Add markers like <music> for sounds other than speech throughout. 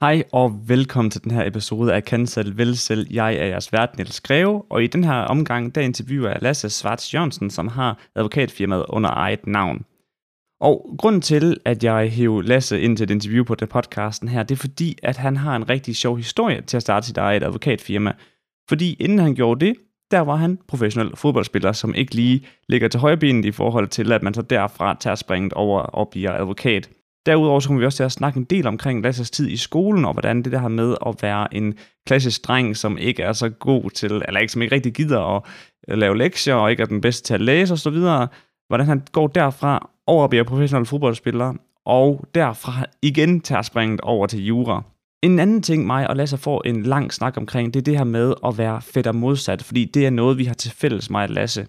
Hej og velkommen til den her episode af Kan selv, selv. Jeg er jeres vært, Niels Greve, og i den her omgang, der interviewer jeg Lasse Svarts Jørgensen, som har advokatfirmaet under eget navn. Og grunden til, at jeg hæver Lasse ind til et interview på det podcasten her, det er fordi, at han har en rigtig sjov historie til at starte sit eget advokatfirma. Fordi inden han gjorde det, der var han professionel fodboldspiller, som ikke lige ligger til højbenet i forhold til, at man så derfra tager springet over og bliver advokat. Derudover så kommer vi også til at snakke en del omkring Lasses tid i skolen, og hvordan det der har med at være en klassisk dreng, som ikke er så god til, eller ikke, som ikke rigtig gider at øh, lave lektier, og ikke er den bedste til at læse osv., hvordan han går derfra over at blive professionel fodboldspiller, og derfra igen tager springet over til jura. En anden ting, mig og Lasse får en lang snak omkring, det er det her med at være fedt og modsat, fordi det er noget, vi har til fælles, mig og Lasse.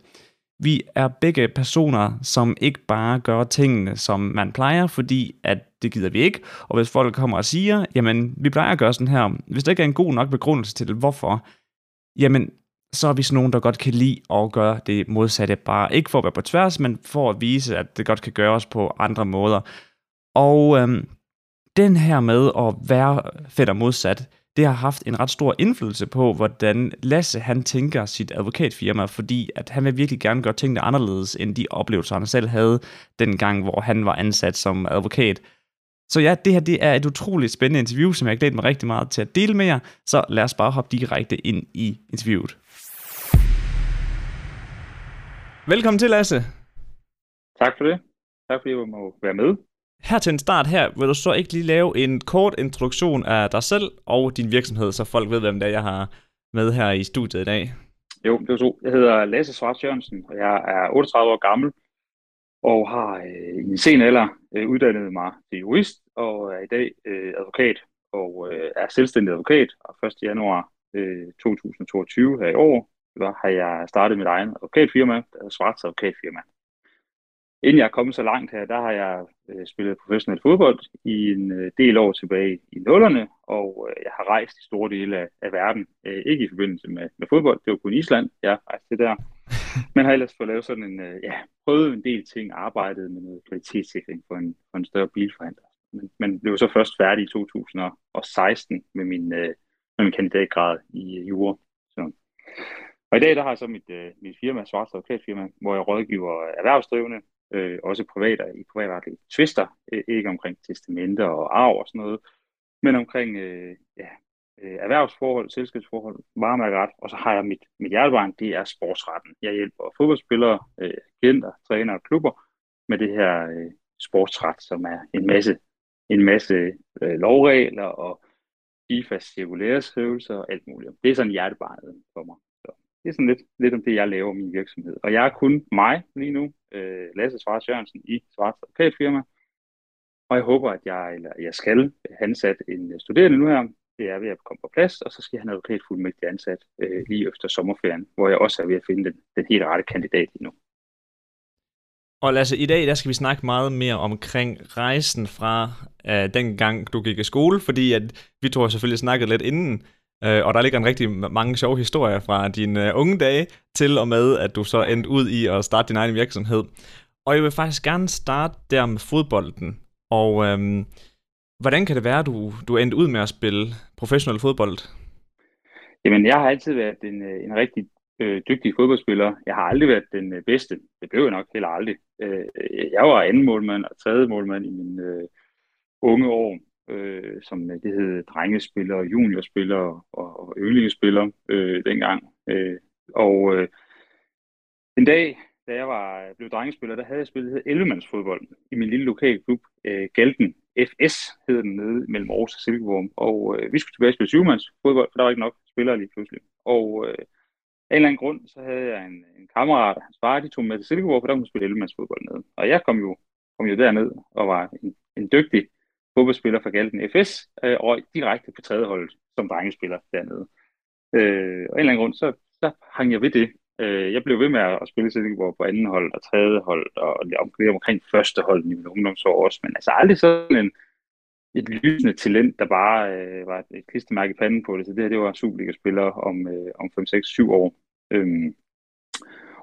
Vi er begge personer, som ikke bare gør tingene, som man plejer, fordi at det gider vi ikke. Og hvis folk kommer og siger, jamen, vi plejer at gøre sådan her, hvis der ikke er en god nok begrundelse til, hvorfor, jamen, så er vi sådan nogen, der godt kan lide at gøre det modsatte. Bare ikke for at være på tværs, men for at vise, at det godt kan gøres på andre måder. Og øhm, den her med at være fedt og modsat, det har haft en ret stor indflydelse på, hvordan Lasse han tænker sit advokatfirma, fordi at han vil virkelig gerne gøre tingene anderledes, end de oplevelser, han selv havde dengang, hvor han var ansat som advokat. Så ja, det her det er et utroligt spændende interview, som jeg har glædet mig rigtig meget til at dele med jer, så lad os bare hoppe direkte ind i interviewet. Velkommen til, Lasse. Tak for det. Tak fordi jeg må være med. Her til en start her, vil du så ikke lige lave en kort introduktion af dig selv og din virksomhed, så folk ved, hvem det er, jeg har med her i studiet i dag. Jo, det er så. Jeg hedder Lasse Svarts Jørgensen, og jeg er 38 år gammel, og har øh, i en sen alder øh, uddannet mig til jurist, og er i dag øh, advokat, og øh, er selvstændig advokat, og 1. januar øh, 2022 her i år, har jeg startet mit egen advokatfirma, der hedder Svarts Advokatfirma. Inden jeg er kommet så langt her, der har jeg øh, spillet professionel fodbold i en øh, del år tilbage i nullerne, og øh, jeg har rejst i store dele af, af verden. Øh, ikke i forbindelse med, med fodbold, det var kun Island, jeg rejste der. <laughs> Men har ellers fået lavet sådan en, øh, ja, prøvet en del ting, arbejdet med noget kvalitetssikring for en, for en større bilforhandler. Men, men blev så først færdig i 2016 med min, øh, med min kandidatgrad i øh, jura. Så. Og i dag der har jeg så mit, øh, mit firma, Svarts Advokatfirma, hvor jeg rådgiver erhvervsdrivende, øh, også private i privatretlige tvister, øh, ikke omkring testamenter og arv og sådan noget, men omkring øh, ja, øh, erhvervsforhold, selskabsforhold, varemærkeret, og så har jeg mit, mit hjertebarn, det er sportsretten. Jeg hjælper fodboldspillere, øh, agenter, trænere og klubber med det her øh, sportsret, som er en masse, en masse øh, lovregler og FIFAs cirkulæreskrivelse og alt muligt. Det er sådan hjertebarnet for mig. Det er sådan lidt, lidt om det, jeg laver i min virksomhed. Og jeg er kun mig lige nu, øh, Lasse Svarts Jørgensen i Svarts Advokatfirma. Og jeg håber, at jeg, eller jeg skal ansat en studerende nu her. Det er ved at komme på plads, og så skal jeg have en advokatfuldmægtig ansat øh, lige efter sommerferien, hvor jeg også er ved at finde den, den helt rette kandidat lige nu. Og Lasse, i dag der skal vi snakke meget mere omkring rejsen fra øh, den gang, du gik i skole, fordi at vi to har selvfølgelig snakket lidt inden, øh, og der ligger en rigtig mange sjove historier fra dine øh, unge dage til og med, at du så endte ud i at starte din egen virksomhed. Og jeg vil faktisk gerne starte der med fodbolden. Og øhm, hvordan kan det være, at du, du endte ud med at spille professionel fodbold? Jamen, jeg har altid været en, øh, en rigtig øh, dygtig fodboldspiller. Jeg har aldrig været den øh, bedste. Det blev jeg nok heller aldrig. Øh, jeg var anden målmand og tredje målmand i mine øh, unge år, øh, som øh, det hed drengespiller, juniorspiller og, og yndlingsspillere øh, dengang. Øh, og øh, en dag, da jeg var blevet drengespiller, der havde jeg spillet 11 i min lille lokale klub, øh, Galten FS hed den nede mellem Aarhus og Silkeborg. Og øh, vi skulle tilbage og spille 7 for der var ikke nok spillere lige pludselig. Og øh, af en eller anden grund, så havde jeg en, en kammerat, hans far, de tog med til Silkeborg, for der kunne spille 11 nede. ned. Og jeg kom jo, kom jo derned og var en, en dygtig fodboldspiller fra Galten FS, øh, og direkte på tredje hold som drengespiller dernede. Øh, og af en eller anden grund, så, så hang jeg ved det. Øh, jeg blev ved med at spille Silkeborg på anden hold og tredje hold, og omkring, omkring første hold i min ungdomsår også, men altså aldrig sådan en, et lysende talent, der bare øh, var et klistermærke i panden på det. Så det her, det var Superliga-spiller om, øh, om 5, 6, 7 år. Øhm,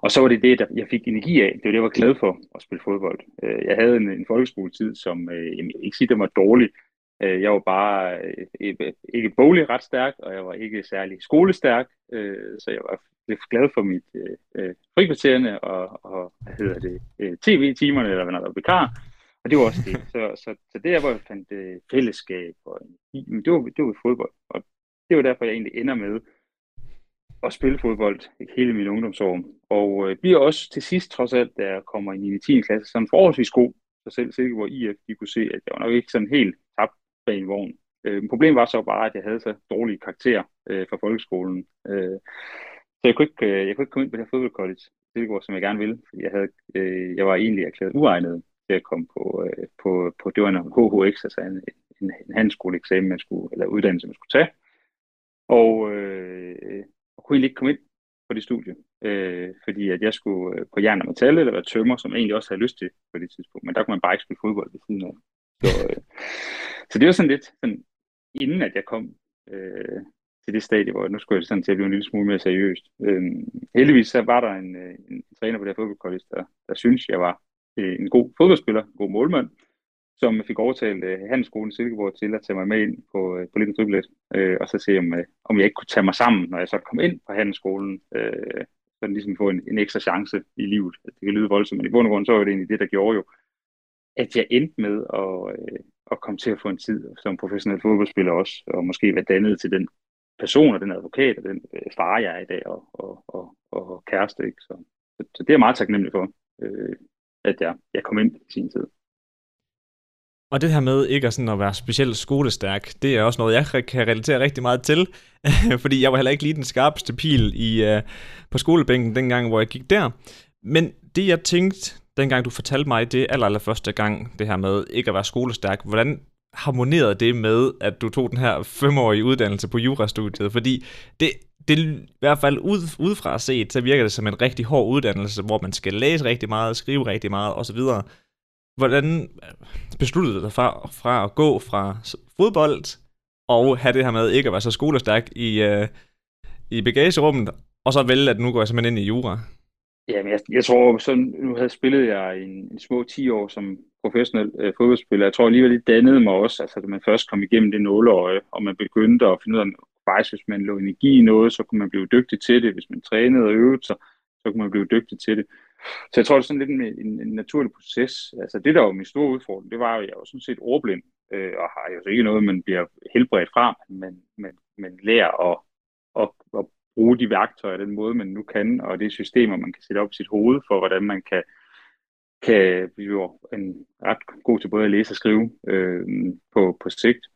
og så var det det, der jeg fik energi af. Det var det, jeg var glad for at spille fodbold. Øh, jeg havde en, en folkeskoletid, som, øh, jeg ikke sige, den var dårlig, Øh, jeg var bare øh, ikke boglig ret stærk, og jeg var ikke særlig skolestærk, øh, så jeg var glad for mit øh, øh og, og hvad hedder det, øh, tv-timerne, eller hvad der var vikar. Og det var også det. Så, så, så det er, hvor jeg fandt øh, fællesskab og energi, det var, det var fodbold. Og det var derfor, jeg egentlig ender med at spille fodbold hele min ungdomsår. Og øh, bliver også til sidst, trods alt, da jeg kommer i 9. 10. klasse, sådan forholdsvis god. Så selv Silkeborg IF, de kunne se, at jeg var nok ikke sådan helt tabt bag en vogn. Øh, problemet var så bare, at jeg havde så dårlige karakterer øh, fra folkeskolen. Øh, så jeg kunne, ikke, øh, jeg kunne ikke komme ind på det her fodboldcollege, Silkeborg, som jeg gerne ville. Fordi jeg, havde, øh, jeg var egentlig erklæret uegnet til at komme på, øh, på, på det var en HHX, altså en, en, en handelsskoleeksamen, man skulle, eller uddannelse, man skulle tage. Og øh, og kunne egentlig ikke komme ind på det studie, øh, fordi at jeg skulle øh, på jern og metal eller være tømmer, som jeg egentlig også havde lyst til på det tidspunkt, men der kunne man bare ikke spille fodbold ved siden af. Så, øh, <laughs> så det var sådan lidt, sådan, inden at jeg kom øh, til det stadie, hvor nu skulle jeg sådan til at blive en lille smule mere seriøst. Øh, heldigvis så var der en, øh, en træner på det her fodboldkollege, der, der synes jeg var øh, en god fodboldspiller, en god målmand, som fik overtalt uh, Handelsskolen Silkeborg til at tage mig med ind på, uh, på lidt driblet, uh, øh, og så se, om, uh, om jeg ikke kunne tage mig sammen, når jeg så kom ind på Handelsskolen, uh, så ligesom få en, en ekstra chance i livet. Det kan lyde voldsomt, men i bund og grund så var det egentlig det, der gjorde jo, at jeg endte med at, uh, at komme til at få en tid som professionel fodboldspiller også, og måske være dannet til den person og den advokat og den uh, far, jeg er i dag, og, og, og, og kæreste. Ikke? Så, så, så det er jeg meget taknemmelig for, uh, at jeg, jeg kom ind i sin tid. Og det her med ikke at, sådan at være specielt skolestærk, det er også noget, jeg kan relatere rigtig meget til. <laughs> fordi jeg var heller ikke lige den skarpeste pil i, uh, på skolebænken dengang, hvor jeg gik der. Men det jeg tænkte, dengang du fortalte mig det aller, aller første gang, det her med ikke at være skolestærk, hvordan harmonerede det med, at du tog den her femårige uddannelse på jurastudiet? Fordi det, det i hvert fald ud, udefra set, så virker det som en rigtig hård uddannelse, hvor man skal læse rigtig meget, skrive rigtig meget osv., hvordan øh, besluttede du dig fra, fra at gå fra fodbold og have det her med ikke at være så skolestærk i, uh, i bagagerummet, og så vælge, at nu går jeg simpelthen ind i jura? Jamen, jeg, jeg tror, så nu havde spillet jeg en, en små 10 år som professionel øh, fodboldspiller. Jeg tror alligevel, det dannede mig også, altså da man først kom igennem det nåleøje, og man begyndte at finde ud af, faktisk hvis man lå energi i noget, så kunne man blive dygtig til det. Hvis man trænede og øvede sig, så kunne man blive dygtig til det. Så jeg tror, det er sådan lidt en, en, en naturlig proces. Altså det, der var min store udfordring, det var jo, at jeg var sådan set ordblind, øh, og har jo ikke noget, man bliver helbredt fra, men, men, men lærer at, at, at bruge de værktøjer, den måde, man nu kan, og det systemer, man kan sætte op i sit hoved for, hvordan man kan, kan blive en ret god til både at læse og skrive øh, på, på sigt.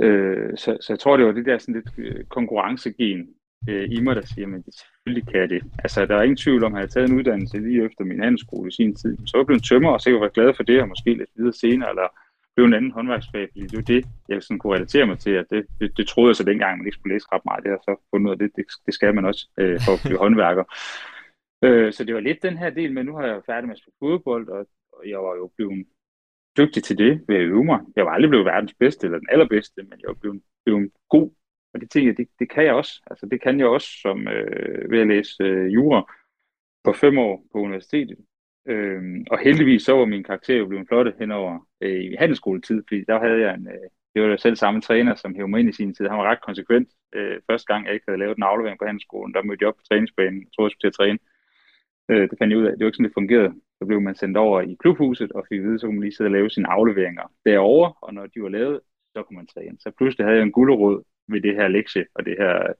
Øh, så, så jeg tror, det var det der sådan lidt øh, konkurrencegen, øh, i mig, der siger, at selvfølgelig kan det. Altså, der er ingen tvivl om, at jeg havde taget en uddannelse lige efter min handelsskole i sin tid. Så var jeg blevet tømmer, og sikkert var glad for det, og måske lidt videre senere, eller blev en anden håndværksfag, fordi det var det, jeg sådan kunne relatere mig til, at det, det, det troede jeg så dengang, man ikke skulle læse ret meget. Det har så fundet ud af, det, det, det skal man også øh, for at blive håndværker. Øh, så det var lidt den her del, men nu har jeg færdig med at spille fodbold, og, og jeg var jo blevet dygtig til det ved at øve mig. Jeg var aldrig blevet verdens bedste eller den allerbedste, men jeg var blevet, blevet god og det tænker jeg, det, det kan jeg også. Altså det kan jeg også som øh, ved at læse øh, jura på fem år på universitetet. Øhm, og heldigvis så var min karakter jo blevet flotte henover øh, i handelsskoletid, fordi der havde jeg en, øh, det var jo selv samme træner, som hævde mig ind i sin tid. Han var ret konsekvent. Øh, første gang jeg ikke havde lavet en aflevering på handelsskolen, der mødte jeg op på træningsbanen, jeg troede, jeg skulle til at træne. Øh, det fandt jeg ud af, det var ikke sådan, det fungerede. Så blev man sendt over i klubhuset og fik at vide, så kunne man lige sidde og lave sine afleveringer derovre, og når de var lavet, så kunne man træne. Så pludselig havde jeg en gulderod ved det her lektie og det her,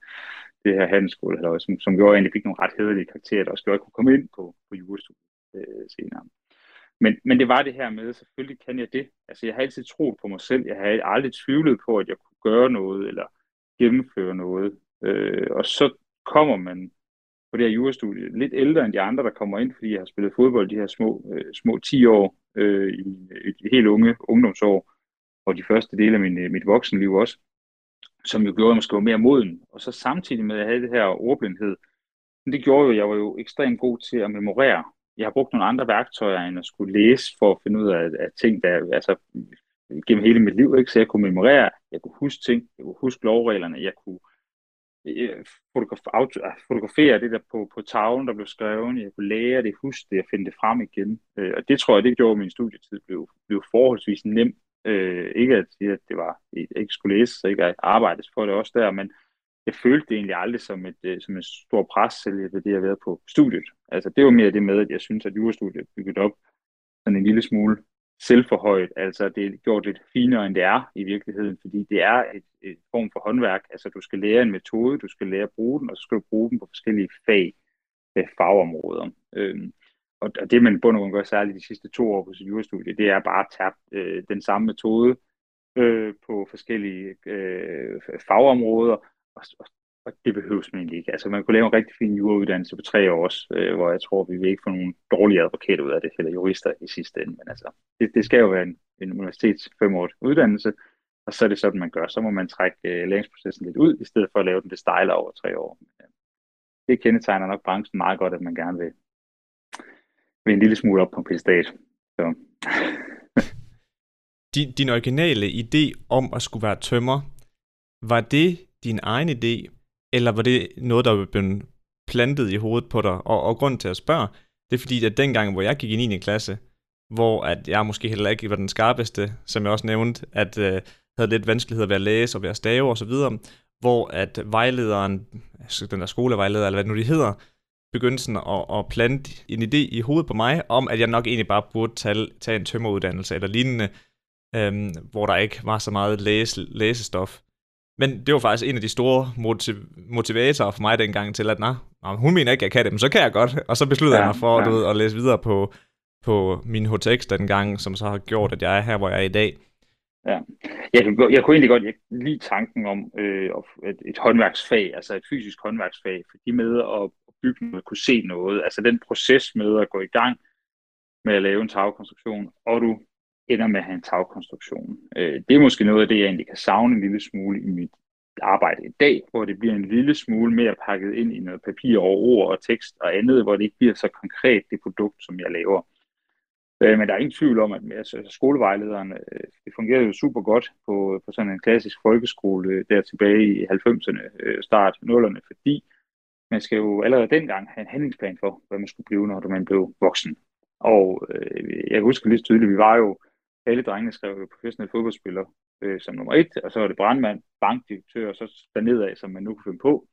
det her handelsskole, eller, som, som gjorde, at jeg fik nogle ret hederlige karakterer, der også gjorde, at jeg kunne komme ind på, på jurastudiet øh, senere. Men, men det var det her med, selvfølgelig kan jeg det. Altså jeg har altid troet på mig selv. Jeg har aldrig tvivlet på, at jeg kunne gøre noget, eller gennemføre noget. Øh, og så kommer man på det her jurastudie lidt ældre end de andre, der kommer ind, fordi jeg har spillet fodbold de her små, øh, små 10 år øh, i, i helt unge ungdomsår, og de første dele af min, øh, mit voksenliv også som jo gjorde, at jeg måske var mere moden. Og så samtidig med, at jeg havde det her ordblindhed, det gjorde jo, at jeg var jo ekstremt god til at memorere. Jeg har brugt nogle andre værktøjer, end at skulle læse for at finde ud af, af ting, der altså gennem hele mit liv, ikke? så jeg kunne memorere, jeg kunne huske ting, jeg kunne huske lovreglerne, jeg kunne øh, ah, fotografere det der på, på tavlen, der blev skrevet, jeg kunne lære det, huske det og finde det frem igen. Øh, og det tror jeg, det gjorde, at min studietid blev, blev forholdsvis nem Øh, ikke at sige, at det var, ikke skulle læses så ikke at arbejdes for det også der, men jeg følte det egentlig aldrig som et, øh, som et stor pres, selv ved det, jeg har været på studiet. Altså, det var mere det med, at jeg synes, at jurastudiet er bygget op sådan en lille smule selvforhøjet. Altså, det er gjort lidt finere, end det er i virkeligheden, fordi det er et, et form for håndværk. Altså, du skal lære en metode, du skal lære at bruge den, og så skal du bruge den på forskellige fag, fagområder. Øhm, og det, man bund og gør særligt de sidste to år på sit jurastudie, det er bare at tage øh, den samme metode øh, på forskellige øh, fagområder, og, og, og det behøves man egentlig ikke. Altså man kunne lave en rigtig fin jurauddannelse på tre år også, øh, hvor jeg tror, vi vil ikke få nogen dårlige advokater ud af det, eller jurister i sidste ende. Men altså, det, det skal jo være en, en universitets femårig uddannelse, og så er det sådan, man gør. Så må man trække øh, læringsprocessen lidt ud, i stedet for at lave den det stejler over tre år. Øh, det kendetegner nok branchen meget godt, at man gerne vil, vil en lille smule op på en pedestal. Så. <laughs> din, din originale idé om at skulle være tømmer, var det din egen idé, eller var det noget, der blev plantet i hovedet på dig? Og, og grund til at spørge, det er fordi, at dengang, hvor jeg gik i 9. klasse, hvor at jeg måske heller ikke var den skarpeste, som jeg også nævnte, at øh, havde lidt vanskeligheder ved at læse og ved at stave osv., hvor at vejlederen, altså den der skolevejleder, eller hvad nu de hedder, begyndte sådan at, at plante en idé i hovedet på mig, om at jeg nok egentlig bare burde tage, tage en tømmeruddannelse eller lignende, øhm, hvor der ikke var så meget læse, læsestof. Men det var faktisk en af de store motiv- motivatorer for mig dengang til, at nah, hun mener ikke, jeg kan det, men så kan jeg godt. Og så besluttede ja, jeg mig for ja. du ved, at læse videre på, på min HTX dengang, som så har gjort, at jeg er her, hvor jeg er i dag. Ja. Jeg, jeg kunne egentlig godt lide tanken om øh, et, et håndværksfag, altså et fysisk håndværksfag, fordi med at bygge noget, kunne se noget, altså den proces med at gå i gang med at lave en tagkonstruktion, og du ender med at have en tagkonstruktion. Øh, det er måske noget af det, jeg egentlig kan savne en lille smule i mit arbejde i dag, hvor det bliver en lille smule mere pakket ind i noget papir og ord og tekst og andet, hvor det ikke bliver så konkret det produkt, som jeg laver. Øh, men der er ingen tvivl om, at altså, skolevejlederen, øh, det fungerede jo super godt på, på sådan en klassisk folkeskole øh, der tilbage i 90'erne, øh, start 0'erne, fordi man skal jo allerede dengang have en handlingsplan for, hvad man skulle blive, når man blev voksen. Og øh, jeg husker lige tydeligt, vi var jo alle drengene skrev jo professionelle fodboldspiller øh, som nummer et, og så var det brandmand, bankdirektør, og så dernedad, som man nu kunne finde på.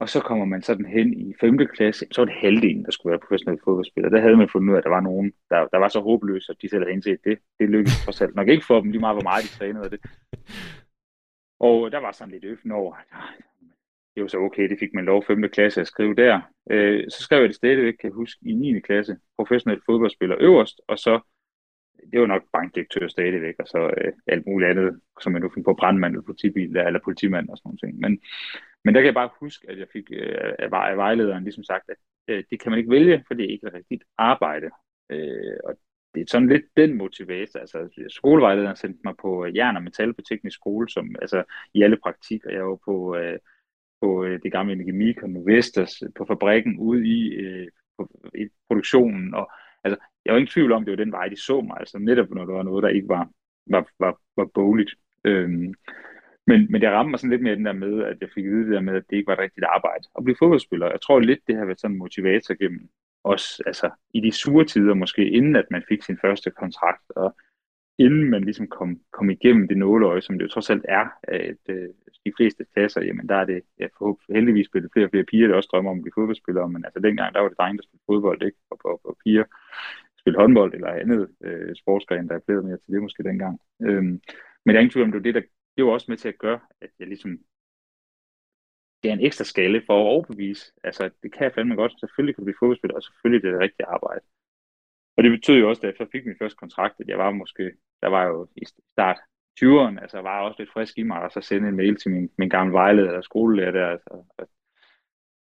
Og så kommer man sådan hen i 5. klasse, så var det halvdelen, der skulle være professionelle fodboldspillere. Der havde man fundet ud af, at der var nogen, der, der var så håbløse, at de selv havde indset det. Det lykkedes trods alt nok ikke for dem, lige meget hvor meget de trænede af det. Og der var sådan lidt øffen over, ah, det var så okay, det fik man lov 5. klasse at skrive der. Øh, så skrev jeg det stadigvæk, kan jeg huske, i 9. klasse, professionel fodboldspiller øverst, og så det var nok bankdirektør stadigvæk, og så øh, alt muligt andet, som jeg nu finder på brandmand eller politibil, eller politimand og sådan noget. Men, men der kan jeg bare huske, at jeg fik øh, af vejlederen ligesom sagt, at øh, det kan man ikke vælge, for det er ikke et rigtigt arbejde. Øh, og det er sådan lidt den motivator. Altså, skolevejlederen sendte mig på øh, jern og metal på teknisk skole, som altså i alle praktikker. Jeg var på, øh, på øh, det gamle Energimik og Novestas, øh, på fabrikken ude i, øh, på, i produktionen, og altså, jeg var ikke tvivl om, det var den vej, de så mig, altså netop når der var noget, der ikke var, var, var, var boligt. Øhm, men, men det ramte mig sådan lidt mere den der med, at jeg fik at vide det der med, at det ikke var et rigtigt arbejde at blive fodboldspiller. Jeg tror lidt, det har været sådan en motivator gennem også altså i de sure tider måske, inden at man fik sin første kontrakt, og inden man ligesom kom, kom igennem det nåleøje, som det jo trods alt er, at øh, de fleste klasser, jamen der er det, ja, forhåbentlig heldigvis spillet flere og flere piger, der også drømmer om at blive fodboldspillere, men altså dengang, der var det drenge, der spillede fodbold, ikke? Og, og, og piger spille håndbold eller andet øh, sportsgren, der er blevet mere til det måske dengang. Øhm, men der er ingen tvivl om, det var det, der det var også med til at gøre, at jeg ligesom det er en ekstra skalle for at overbevise. Altså, det kan jeg fandme godt. Selvfølgelig kan du blive fodboldspiller, og selvfølgelig det er det rigtige arbejde. Og det betød jo også, da jeg så fik min første kontrakt, at jeg var måske, der var jo i start 20'eren, altså var også lidt frisk i mig, og så sende en mail til min, min gamle vejleder eller skolelærer der, altså, og,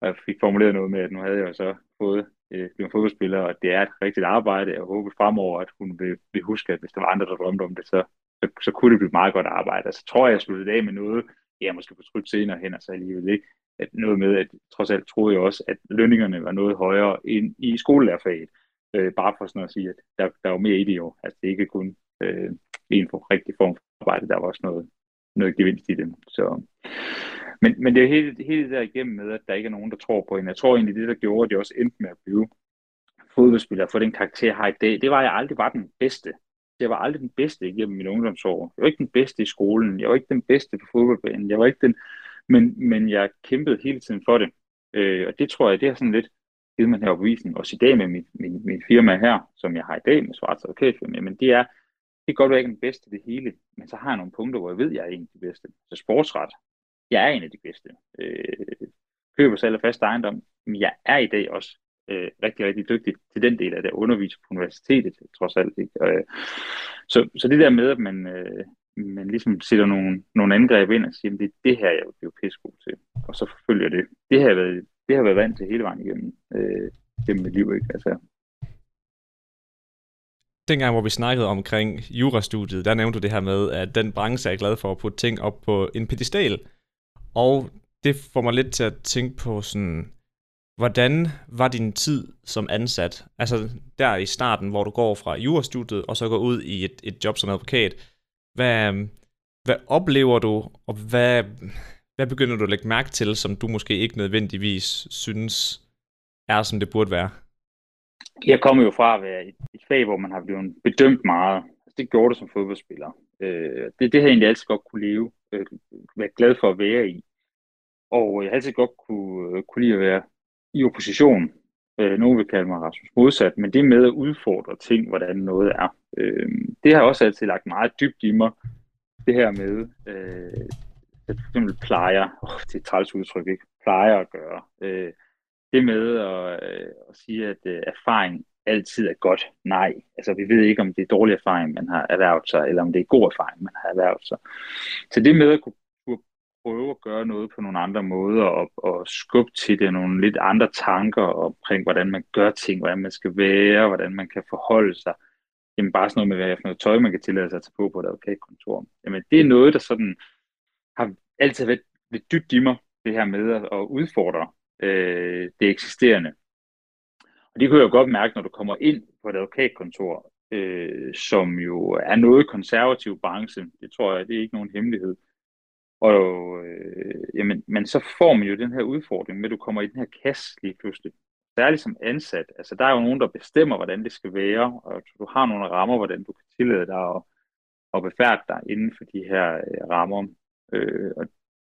og jeg fik formuleret noget med, at nu havde jeg jo så fået øh, blive fodboldspiller, og det er et rigtigt arbejde. Jeg håber fremover, at hun vil, vil huske, at hvis der var andre, der drømte om det, så, så, så kunne det blive meget godt arbejde. Så tror jeg, jeg sluttede af med noget, jeg måske på trygt senere hen, og så alligevel ikke. At noget med, at trods alt troede jeg også, at lønningerne var noget højere end i skolelærerfaget. Øh, bare for sådan at sige, at der, der var mere i det jo. Altså det er ikke kun øh, en for rigtig form for arbejde, der var også noget, noget gevinst i det. Så, men, men det er hele, hele der igennem med, at der ikke er nogen, der tror på hende. Jeg tror egentlig, det der gjorde, at jeg også endte med at blive fodboldspiller for den karakter, jeg har i dag, det var, at jeg aldrig var den bedste jeg var aldrig den bedste igennem min ungdomsår. Jeg var ikke den bedste i skolen, jeg var ikke den bedste på fodboldbanen, jeg var ikke den, men, men jeg kæmpede hele tiden for det. Øh, og det tror jeg, det er sådan lidt givet man her opvisning, også i dag med mit, min, min firma her, som jeg har i dag med Svarts Advokatfirma, men det er, kan godt være, ikke den bedste det hele, men så har jeg nogle punkter, hvor jeg ved, at jeg er en af de bedste. Så sportsret, jeg er en af de bedste. Øh, køber selv og fast ejendom, men jeg er i dag også øh, rigtig, rigtig dygtig til den del af det, underviser på universitetet, trods alt. Ikke? Øh, så, så det der med, at man, øh, man ligesom sætter nogle, nogle angreb ind og siger, at det er det her, jeg vil blive pissegod til, og så forfølger det. Det har jeg været, det har jeg været vant til hele vejen igennem, øh, gennem mit liv. Ikke? Altså, dengang, hvor vi snakkede omkring jurastudiet, der nævnte du det her med, at den branche er glad for at putte ting op på en pedestal. Og det får mig lidt til at tænke på sådan, hvordan var din tid som ansat? Altså der i starten, hvor du går fra jurastudiet, og så går ud i et, et job som advokat. Hvad, hvad oplever du, og hvad, hvad begynder du at lægge mærke til, som du måske ikke nødvendigvis synes er, som det burde være? Jeg kommer jo fra at være et, et fag, hvor man har blevet bedømt meget. Altså, det gjorde det som fodboldspiller. Øh, det, det har jeg egentlig altid godt kunne leve, øh, være glad for at være i. Og jeg har altid godt kunne, øh, kunne lide at være i opposition. Øh, nogen vil kalde mig Rasmus modsat, men det med at udfordre ting, hvordan noget er. Øh, det har også altid lagt meget dybt i mig. Det her med, øh, at for eksempel plejer, oh, det er et træls udtryk, ikke? plejer at gøre. Øh, det med at, øh, at sige, at øh, erfaring altid er godt. Nej, altså vi ved ikke, om det er dårlig erfaring, man har erhvervet sig, eller om det er god erfaring, man har erhvervet sig. Så det med at kunne prøve at gøre noget på nogle andre måder, og, og skubbe til det nogle lidt andre tanker omkring, hvordan man gør ting, hvordan man skal være, hvordan man kan forholde sig. Jamen bare sådan noget med, hvad for noget tøj, man kan tillade sig at tage på på et advokatkontor. Jamen det er noget, der sådan har altid været lidt dybt i mig, det her med at, at udfordre øh, det eksisterende. Og det kunne jeg jo godt mærke, når du kommer ind på et advokatkontor, øh, som jo er noget konservativ branche. Det tror jeg, det er ikke nogen hemmelighed. Og øh, jamen, men så får man jo den her udfordring med, at du kommer i den her kasse lige pludselig. Særligt som ansat. Altså, der er jo nogen, der bestemmer, hvordan det skal være, og du har nogle rammer, hvordan du kan tillade dig at, at befærde dig inden for de her øh, rammer. Øh, og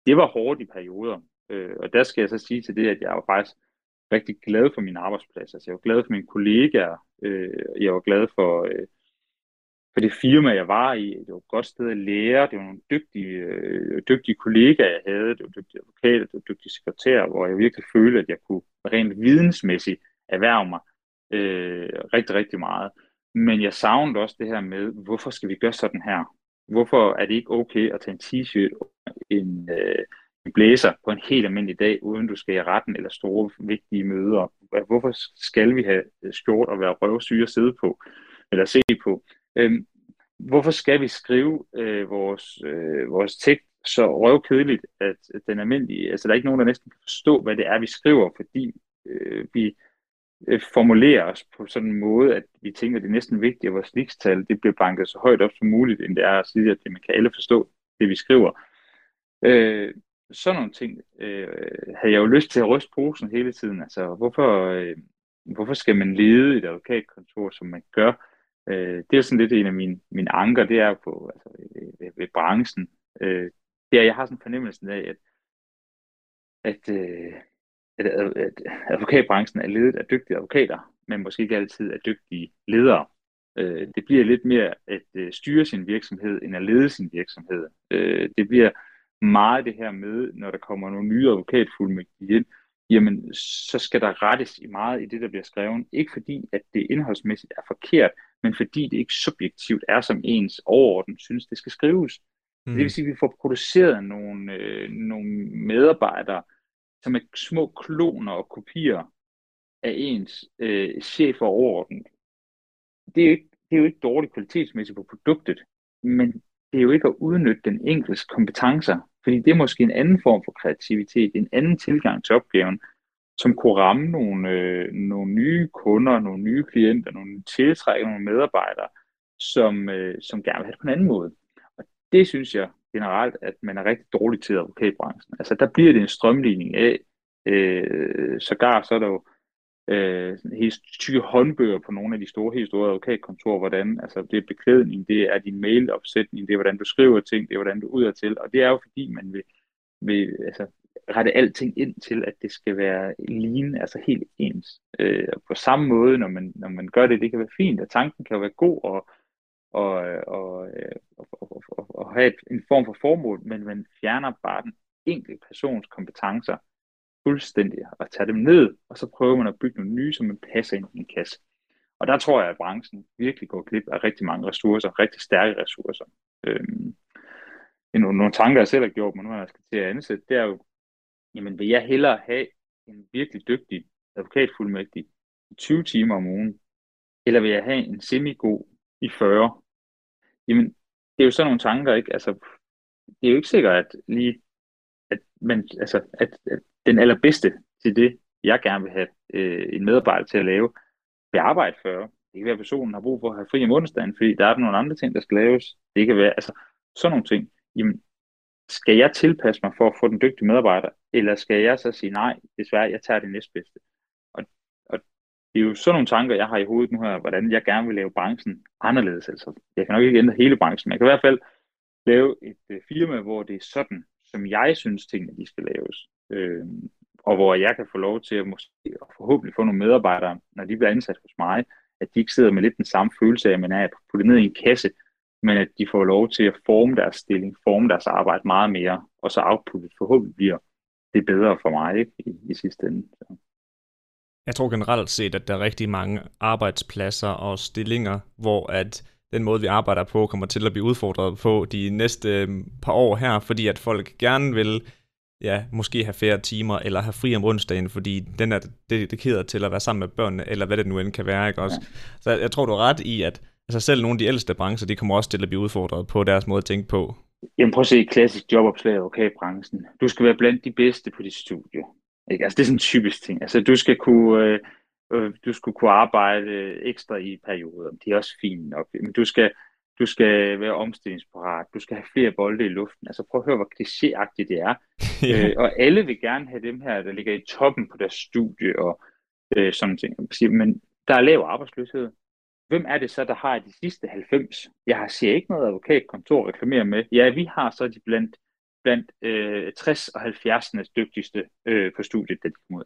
det var hårdt i perioder. Øh, og der skal jeg så sige til det, at jeg var faktisk rigtig glad for min arbejdsplads. Altså, jeg var glad for mine kollegaer. Øh, jeg var glad for, øh, for det firma, jeg var i. Det var et godt sted at lære. Det var nogle dygtige, øh, dygtige kollegaer, jeg havde. Det var dygtige advokater, det var dygtige sekretærer, hvor jeg virkelig følte, at jeg kunne rent vidensmæssigt erhverve mig øh, rigtig, rigtig meget. Men jeg savnede også det her med, hvorfor skal vi gøre sådan her? Hvorfor er det ikke okay at tage en t-shirt, en, øh, blæser på en helt almindelig dag, uden du skal i retten eller store vigtige møder? Hvorfor skal vi have øh, skjort og være røvsyge at sidde på eller se på? Øhm, hvorfor skal vi skrive øh, vores, øh, vores tekst så røvkedeligt, at, at den almindelige, altså der er ikke nogen, der næsten kan forstå, hvad det er, vi skriver, fordi øh, vi øh, formulerer os på sådan en måde, at vi tænker, at det er næsten vigtigt, at vores likstal det bliver banket så højt op som muligt, end det er at sige, at man kan alle forstå det, vi skriver. Øh, sådan nogle ting øh, havde jeg jo lyst til at ryste posen hele tiden. Altså, hvorfor, øh, hvorfor skal man lede et advokatkontor, som man gør? Øh, det er sådan lidt en af mine, mine anker, det er på altså, ved, ved, ved branchen. Øh, det er, jeg har sådan fornemmelsen af, at, at, øh, at, at advokatbranchen er ledet af dygtige advokater, men måske ikke altid af dygtige ledere. Øh, det bliver lidt mere at øh, styre sin virksomhed, end at lede sin virksomhed. Øh, det bliver meget det her med, når der kommer nogle nye advokatfuldmægtige ind, jamen så skal der rettes i meget i det, der bliver skrevet. Ikke fordi, at det indholdsmæssigt er forkert, men fordi det ikke subjektivt er, som ens overordnet synes, det skal skrives. Mm. Det vil sige, at vi får produceret nogle, øh, nogle medarbejdere, som er små kloner og kopier af ens øh, chef og overordnet. Det er, jo ikke, det er jo ikke dårligt kvalitetsmæssigt på produktet, men det er jo ikke at udnytte den enkeltes kompetencer, fordi det er måske en anden form for kreativitet, en anden tilgang til opgaven, som kunne ramme nogle, øh, nogle nye kunder, nogle nye klienter, nogle tiltrække nogle medarbejdere, som, øh, som gerne vil have det på en anden måde. Og det synes jeg generelt, at man er rigtig dårlig til advokatbranchen. Altså der bliver det en strømligning af, øh, sågar så er der jo øh, helt tykke håndbøger på nogle af de store, helt store advokatkontorer, hvordan, altså det er beklædning, det er din mailopsætning, det er hvordan du skriver ting, det er hvordan du ud til, og det er jo fordi, man vil, vil altså, rette alting ind til, at det skal være lignende, altså helt ens. Øh, på samme måde, når man, når man gør det, det kan være fint, og tanken kan være god, og, og, og, og, og, og, og have et, en form for formål, men man fjerner bare den enkelte persons kompetencer fuldstændig og tage dem ned, og så prøver man at bygge nogle nye, som man passer ind i en kasse. Og der tror jeg, at branchen virkelig går glip af rigtig mange ressourcer, rigtig stærke ressourcer. Øhm, nogle, nogle tanker, jeg selv har gjort mig, når jeg skal til at ansætte, det er jo, jamen vil jeg hellere have en virkelig dygtig advokatfuldmægtig i 20 timer om ugen, eller vil jeg have en semi-god i 40? Jamen, det er jo sådan nogle tanker, ikke? Altså, det er jo ikke sikkert, at lige at, man, altså, at, at den allerbedste til det, jeg gerne vil have øh, en medarbejder til at lave, vil arbejde før. Det kan være, at personen har brug for at have fri om onsdagen, fordi der er nogle andre ting, der skal laves. Det kan være, altså sådan nogle ting. Jamen, skal jeg tilpasse mig for at få den dygtige medarbejder, eller skal jeg så sige, nej, desværre, jeg tager det næstbedste. Og, og det er jo sådan nogle tanker, jeg har i hovedet nu her, hvordan jeg gerne vil lave branchen anderledes. Altså, jeg kan nok ikke ændre hele branchen, men jeg kan i hvert fald lave et øh, firma, hvor det er sådan, som jeg synes, tingene de skal laves. Øh, og hvor jeg kan få lov til at måske, og forhåbentlig få nogle medarbejdere, når de bliver ansat hos mig, at de ikke sidder med lidt den samme følelse af, at man er puttet ned i en kasse, men at de får lov til at forme deres stilling, forme deres arbejde meget mere, og så outputtet forhåbentlig bliver det bedre for mig ikke, i, i sidste ende. Så. Jeg tror generelt set, at der er rigtig mange arbejdspladser og stillinger, hvor at den måde, vi arbejder på, kommer til at blive udfordret på de næste øhm, par år her, fordi at folk gerne vil ja, måske have færre timer, eller have fri om onsdagen, fordi den er dedikeret til at være sammen med børnene, eller hvad det nu end kan være, ikke også? Ja. Så jeg tror, du er ret i, at altså selv nogle af de ældste brancher, de kommer også til at blive udfordret på deres måde at tænke på. Jamen prøv at se klassisk jobopslag okay, branchen. Du skal være blandt de bedste på dit studie. Ikke? Altså det er sådan en typisk ting. Altså du skal kunne, øh, øh, du skulle kunne arbejde ekstra i perioder. Det er også fint nok. Men du skal, du skal være omstillingsparat, du skal have flere bolde i luften. Altså prøv at høre, hvor klichéagtigt det er yeah. øh, og alle vil gerne have dem her, der ligger i toppen på deres studie og øh, sådan ting. Men der er lav arbejdsløshed. Hvem er det så, der har de sidste 90? Jeg har ser ikke noget advokatkontor reklamere med. Ja, vi har så de blandt, blandt øh, 60 og 70 dygtigste øh, på studiet, der de ud.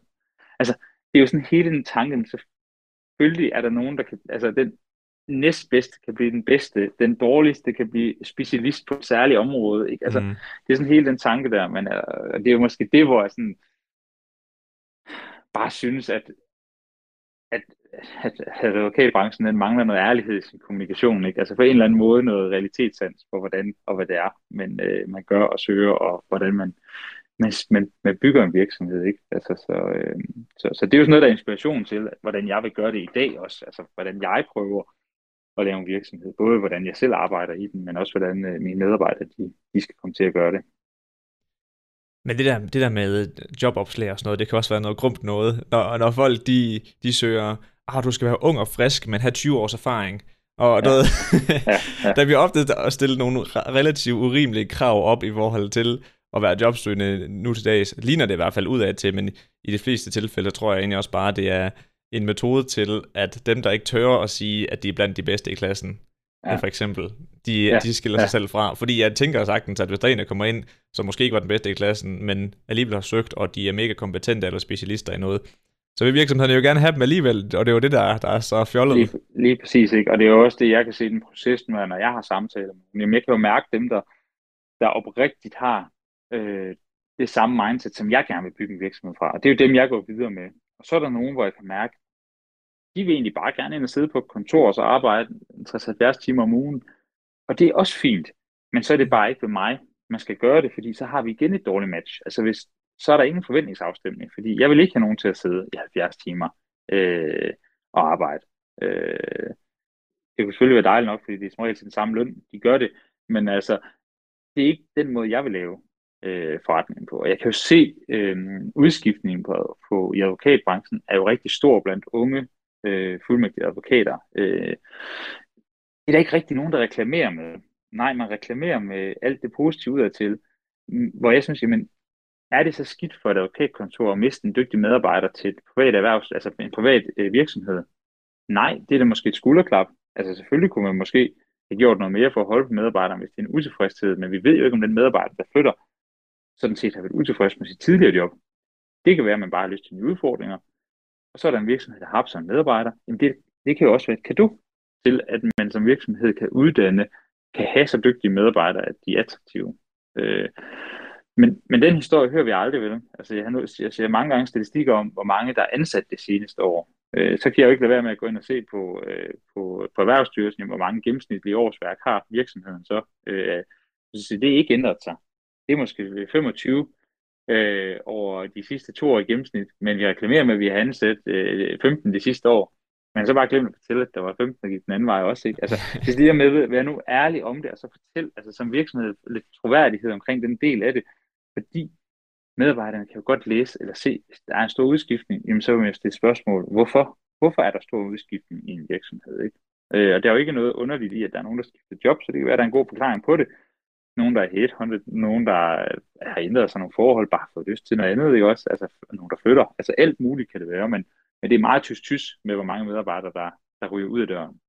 Altså, det er jo sådan hele den tanken, selvfølgelig er der nogen, der kan, altså den næstbedste kan blive den bedste, den dårligste kan blive specialist på et særligt område, ikke? Altså, mm. det er sådan hele den tanke der, men uh, det er jo måske det, hvor jeg sådan bare synes, at at, at, at advokatbranchen den mangler noget ærlighed i sin kommunikation, ikke? Altså på en eller anden måde noget realitetssans på, hvordan og hvad det er, men øh, man gør og søger, og hvordan man man, man, man bygger en virksomhed, ikke? Altså, så, øh, så, så det er jo sådan noget, der er inspiration til, hvordan jeg vil gøre det i dag også, altså hvordan jeg prøver at lave en virksomhed, både hvordan jeg selv arbejder i den, men også hvordan øh, mine medarbejdere, de, de skal komme til at gøre det. Men det der, det der med jobopslag og sådan noget, det kan også være noget grumt noget, når, når folk de, de søger, ah, du skal være ung og frisk, men have 20 års erfaring. Og ja. noget, ja, ja. da vi opdagede at stille nogle relativt urimelige krav op i forhold til, at være jobsøgende nu til dags, ligner det i hvert fald ud af til, men i de fleste tilfælde tror jeg egentlig også bare, det er en metode til, at dem, der ikke tør at sige, at de er blandt de bedste i klassen, ja. for eksempel, de, ja. de skiller ja. sig selv fra. Fordi jeg tænker sagtens, at hvis der en, der kommer ind, som måske ikke var den bedste i klassen, men alligevel har søgt, og de er mega kompetente eller specialister i noget, så vil virksomheden jo gerne have dem alligevel, og det er jo det, der, der er så fjollet. Lige, lige præcis, ikke? og det er jo også det, jeg kan se i den proces, når jeg har samtaler med dem. Jeg kan jo mærke dem, der, der oprigtigt har øh, det samme mindset, som jeg gerne vil bygge en virksomhed fra. Og det er jo dem, jeg går videre med. Og så er der nogen, hvor jeg kan mærke, de vil egentlig bare gerne ind og sidde på et kontor og så arbejde 60-70 timer om ugen. Og det er også fint, men så er det bare ikke ved mig, man skal gøre det, fordi så har vi igen et dårligt match. Altså hvis, så er der ingen forventningsafstemning, fordi jeg vil ikke have nogen til at sidde i 70 timer øh, og arbejde. Øh, det kunne selvfølgelig være dejligt nok, fordi det er som regel til den samme løn, de gør det, men altså, det er ikke den måde, jeg vil lave øh, forretningen på. Og jeg kan jo se, øh, udskiftningen på, på, i advokatbranchen er jo rigtig stor blandt unge øh, fuldmægtige advokater. Øh, det er der ikke rigtig nogen, der reklamerer med. Nej, man reklamerer med alt det positive udadtil, hvor jeg synes, jamen, er det så skidt for et advokatkontor at miste en dygtig medarbejder til et privat erhverv, altså en privat øh, virksomhed? Nej, det er da måske et skulderklap. Altså selvfølgelig kunne man måske have gjort noget mere for at holde på medarbejderen, hvis det er en utilfredshed, men vi ved jo ikke, om den medarbejder, der flytter, sådan set har været utilfreds med sit tidligere job. Det kan være, at man bare har lyst til nye udfordringer, og så er der en virksomhed, der har haft sig en medarbejder. Jamen det, det kan jo også være et kado til, at man som virksomhed kan uddanne, kan have så dygtige medarbejdere, at de er attraktive. Øh, men, men den historie hører vi aldrig, vel? Altså, jeg, har nu, jeg ser mange gange statistikker om, hvor mange der er ansat det seneste år. Øh, så kan jeg jo ikke lade være med at gå ind og se på, øh, på, på Erhvervsstyrelsen, hvor mange gennemsnitlige årsværk har virksomheden så. Øh, så det er ikke ændret sig. Det er måske 25 øh, over de sidste to år i gennemsnit, men vi reklamerer med, at vi har ansat øh, 15 de sidste år. Men så bare glemt at fortælle, at der var 15, der gik den anden vej også. Ikke? Altså, <laughs> det er det der med at være nu ærlig om det, og så fortæl, altså som virksomhed, lidt troværdighed omkring den del af det, fordi medarbejderne kan jo godt læse eller se, hvis der er en stor udskiftning, jamen så vil man stille spørgsmål, hvorfor? Hvorfor er der stor udskiftning i en virksomhed? Ikke? Øh, og der er jo ikke noget underligt i, at der er nogen, der skifter job, så det kan være, at der er en god forklaring på det. Nogen, der er headhunted, nogen, der øh, har ændret sig nogle forhold, bare fået lyst til noget andet, ikke også? Altså nogen, der flytter. Altså alt muligt kan det være, men, men det er meget tysk-tysk med, hvor mange medarbejdere, der, der ryger ud af døren.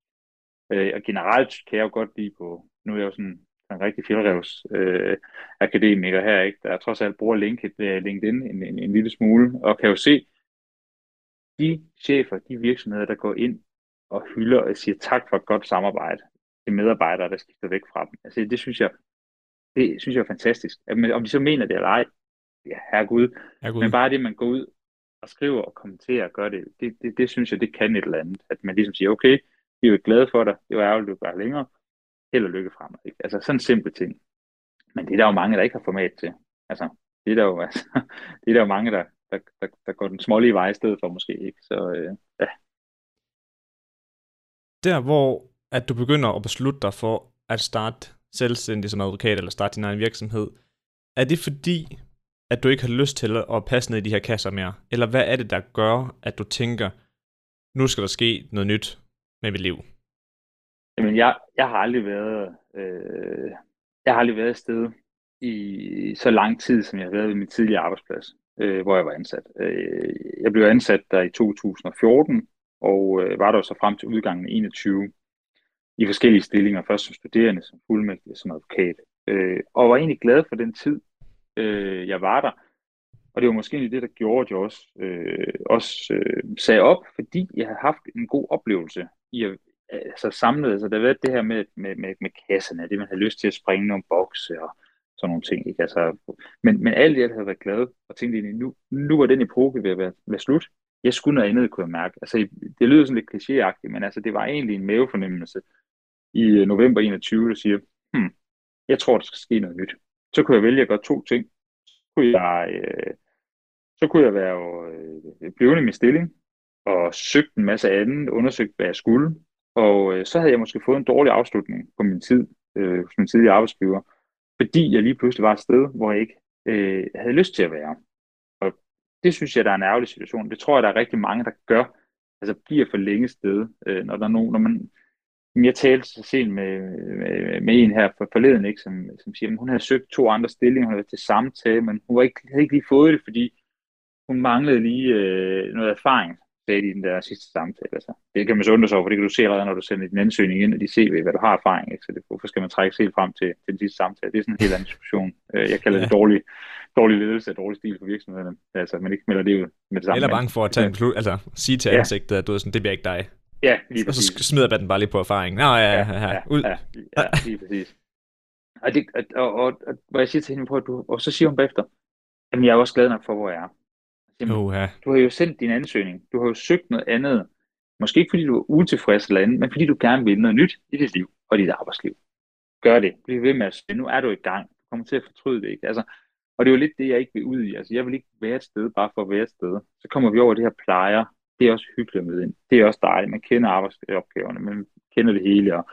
Øh, og generelt kan jeg jo godt lide på, nu er jeg jo sådan en rigtig fjeldrevs øh, akademiker her, ikke? der trods alt bruger LinkedIn, øh, LinkedIn en, en, en lille smule, og kan jo se, de chefer, de virksomheder, der går ind og hylder og siger tak for et godt samarbejde til medarbejdere, der skifter væk fra dem. Altså det synes jeg, det synes jeg er fantastisk. Om de så mener det eller ej, ja, herregud. herregud. Men bare det, man går ud og skriver og kommenterer og gør det, det, det, det synes jeg, det kan et eller andet. At man ligesom siger, okay, vi er jo glade for dig, det var ærgerligt, at du bare længere, held og lykke fremad. Ikke? Altså sådan en simpel ting. Men det er der jo mange, der ikke har format til. Altså, det er der jo, <laughs> altså, det er der jo mange, der, der, der, der går den smålige vej i stedet for måske. Ikke? Så øh, ja. Der, hvor at du begynder at beslutte dig for at starte selvstændig som advokat eller starte din egen virksomhed, er det fordi, at du ikke har lyst til at passe ned i de her kasser mere? Eller hvad er det, der gør, at du tænker, nu skal der ske noget nyt med mit liv? Jamen, jeg, jeg har aldrig været, øh, jeg har aldrig været et sted i så lang tid, som jeg har været ved min tidligere arbejdsplads, øh, hvor jeg var ansat. Øh, jeg blev ansat der i 2014, og øh, var der så frem til udgangen af 21 i forskellige stillinger, først som studerende, som fuldmægtig og som advokat. Øh, og var egentlig glad for den tid, øh, jeg var der. Og det var måske egentlig det, der gjorde, at jeg også, øh, også øh, sagde op, fordi jeg havde haft en god oplevelse i at altså samlet, altså der har været det her med, med, med, med kasserne, det man havde lyst til at springe nogle bokse og sådan nogle ting. Ikke? Altså, men, men alt i alt havde været glad og tænkte egentlig, nu, nu var den epoke ved at være, være slut. Jeg skulle noget andet, kunne jeg mærke. Altså, det lyder sådan lidt klichéagtigt, men altså, det var egentlig en mavefornemmelse i øh, november 21, der siger, hmm, jeg tror, der skal ske noget nyt. Så kunne jeg vælge at gøre to ting. Så kunne jeg, øh, så kunne jeg være øh, øh blivende i min stilling, og søgt en masse andet, undersøgt, hvad jeg skulle, og øh, så havde jeg måske fået en dårlig afslutning på min tid øh, hos min tidligere arbejdsgiver, fordi jeg lige pludselig var et sted, hvor jeg ikke øh, havde lyst til at være. Og det synes jeg, der er en ærgerlig situation. Det tror jeg, der er rigtig mange, der gør. Altså bliver for længe sted, øh, når der er nogen, når man jeg talte så sent med, med, med en her for forleden, ikke, som, som siger, at hun havde søgt to andre stillinger, hun havde været til samtale, men hun var ikke, havde ikke lige fået det, fordi hun manglede lige øh, noget erfaring sagde de i den der sidste samtale. Altså, det kan man så undre sig over, for det kan du se allerede, når du sender din ansøgning ind, og de ser, hvad du har erfaring. Ikke? Så det, hvorfor skal man trække sig helt frem til, til den sidste samtale? Det er sådan en helt anden diskussion. Øh, jeg kalder ja. det dårlig, dårlig ledelse og dårlig stil for virksomhederne. Altså, man ikke melder det ud med det samme. Eller bange for at tage en plu- altså, sige til ja. ansigtet, at du er sådan, det bliver ikke dig. Ja, lige præcis. Og så smider man den bare lige på erfaring. Nå, ja, ja, ja, ja, ud. Ja, ja, lige præcis. Og, det, og, og, og, og, jeg siger til hende på, at du, og så siger hun bagefter, jamen jeg er også glad nok for, hvor jeg er. Jamen, uh-huh. Du har jo sendt din ansøgning. Du har jo søgt noget andet. Måske ikke fordi du er utilfreds eller andet, men fordi du gerne vil noget nyt i dit liv og dit arbejdsliv. Gør det. Bliv ved med at sige, nu er du i gang. Du kommer til at fortryde det. Ikke? Altså, og det er jo lidt det, jeg ikke vil ud i. Altså, jeg vil ikke være et sted bare for at være et sted. Så kommer vi over det her plejer. Det er også hyggeligt med ind. Det er også dejligt. Man kender arbejdsopgaverne, man kender det hele. Og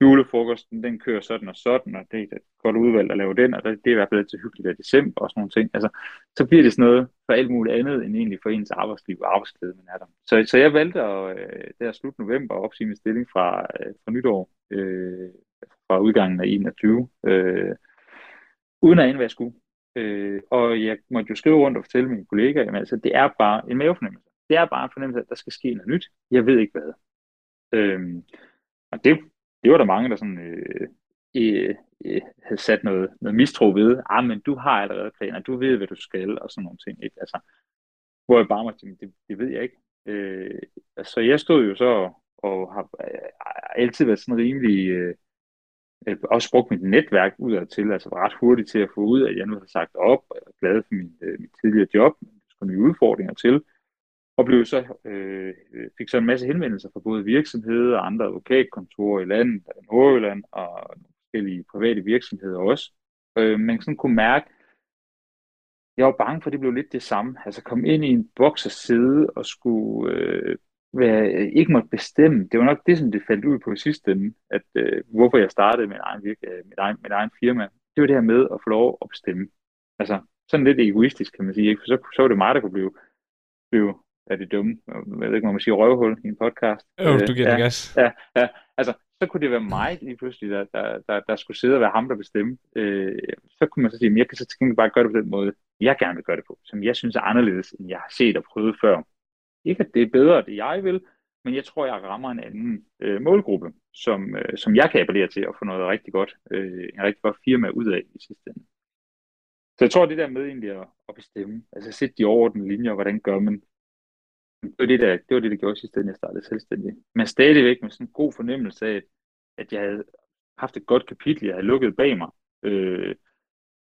julefrokosten, den kører sådan og sådan, og det er et godt udvalg at lave den, og det er i hvert fald til hyggeligt i december og sådan nogle ting. Altså, så bliver det sådan noget for alt muligt andet, end egentlig for ens arbejdsliv og arbejdsglæde, man er der. Så, så jeg valgte at, øh, der slut november, at opsige min stilling fra, øh, fra nytår, øh, fra udgangen af 21, øh, uden at ane, hvad jeg skulle. Øh, og jeg måtte jo skrive rundt og fortælle mine kollegaer, at altså, det er bare en mavefornemmelse. Det er bare en fornemmelse, at der skal ske noget nyt. Jeg ved ikke hvad. Øhm, og det, det var der mange, der sådan, øh, øh, øh, havde sat noget, noget mistro ved. Ah, men du har allerede planer, du ved, hvad du skal, og sådan nogle ting. Ikke? Altså, hvor jeg bare måtte tænke, det, det ved jeg ikke. Øh, så jeg stod jo så og har øh, altid været sådan rimelig, øh, øh, også brugt mit netværk udad til, altså ret hurtigt til at få ud, at jeg nu har sagt op, og jeg er glad for min, øh, mit tidligere job, men der skulle nye udfordringer til, og blev så, øh, fik så en masse henvendelser fra både virksomheder og andre advokatkontorer i landet, Nordjylland og forskellige private virksomheder også. Øh, man sådan kunne mærke, jeg var bange for, at det blev lidt det samme. Altså komme ind i en boks og sidde og skulle øh, være, ikke måtte bestemme. Det var nok det, som det faldt ud på i sidste ende, at øh, hvorfor jeg startede min egen, virke, øh, mit, egen, mit egen firma. Det var det her med at få lov at bestemme. Altså sådan lidt egoistisk, kan man sige. Ikke? For så, så var det mig, der kunne blive, blive er det dumme, jeg ved ikke, om man siger røvhul i en podcast. Jo, oh, du giver ja, gas. Ja, ja, altså, så kunne det være mig lige pludselig, der, der, der, der skulle sidde og være ham, der bestemte. Øh, så kunne man så sige, at jeg kan så til bare gøre det på den måde, jeg gerne vil gøre det på, som jeg synes er anderledes, end jeg har set og prøvet før. Ikke at det er bedre, det jeg vil, men jeg tror, jeg rammer en anden øh, målgruppe, som, øh, som jeg kan appellere til at få noget rigtig godt, øh, en rigtig godt firma ud af i sidste ende. Så jeg tror, det der med egentlig at, at bestemme, altså sætte de overordnede linjer, hvordan gør man, det var det, der, det var det, der gjorde sidste ende, jeg startede selvstændig. Men stadigvæk med sådan en god fornemmelse af, at jeg havde haft et godt kapitel, jeg havde lukket bag mig. Øh,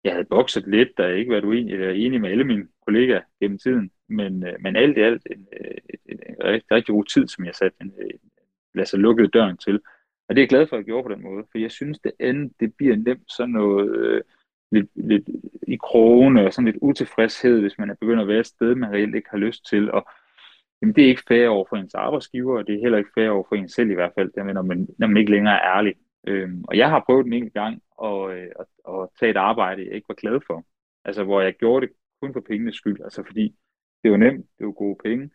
jeg havde bokset lidt, der ikke været uenig, eller enig med alle mine kollegaer gennem tiden, men, øh, men alt i alt en, øh, en, en, en rigtig, rigtig god tid, som jeg satte en, øh, en, altså lukkede døren til. Og det er jeg glad for, at jeg gjorde på den måde, for jeg synes, det andet, det bliver nemt sådan noget øh, lidt, lidt i krogene og sådan lidt utilfredshed, hvis man er begyndt at være et sted, man reelt ikke har lyst til, og jamen, det er ikke fair over for ens arbejdsgiver, og det er heller ikke fair over for en selv i hvert fald, det når man, når man ikke længere er ærlig. Øhm, og jeg har prøvet en enkelt gang at, øh, at, at tage et arbejde, jeg ikke var glad for. Altså, hvor jeg gjorde det kun for pengenes skyld, altså fordi det var nemt, det var gode penge,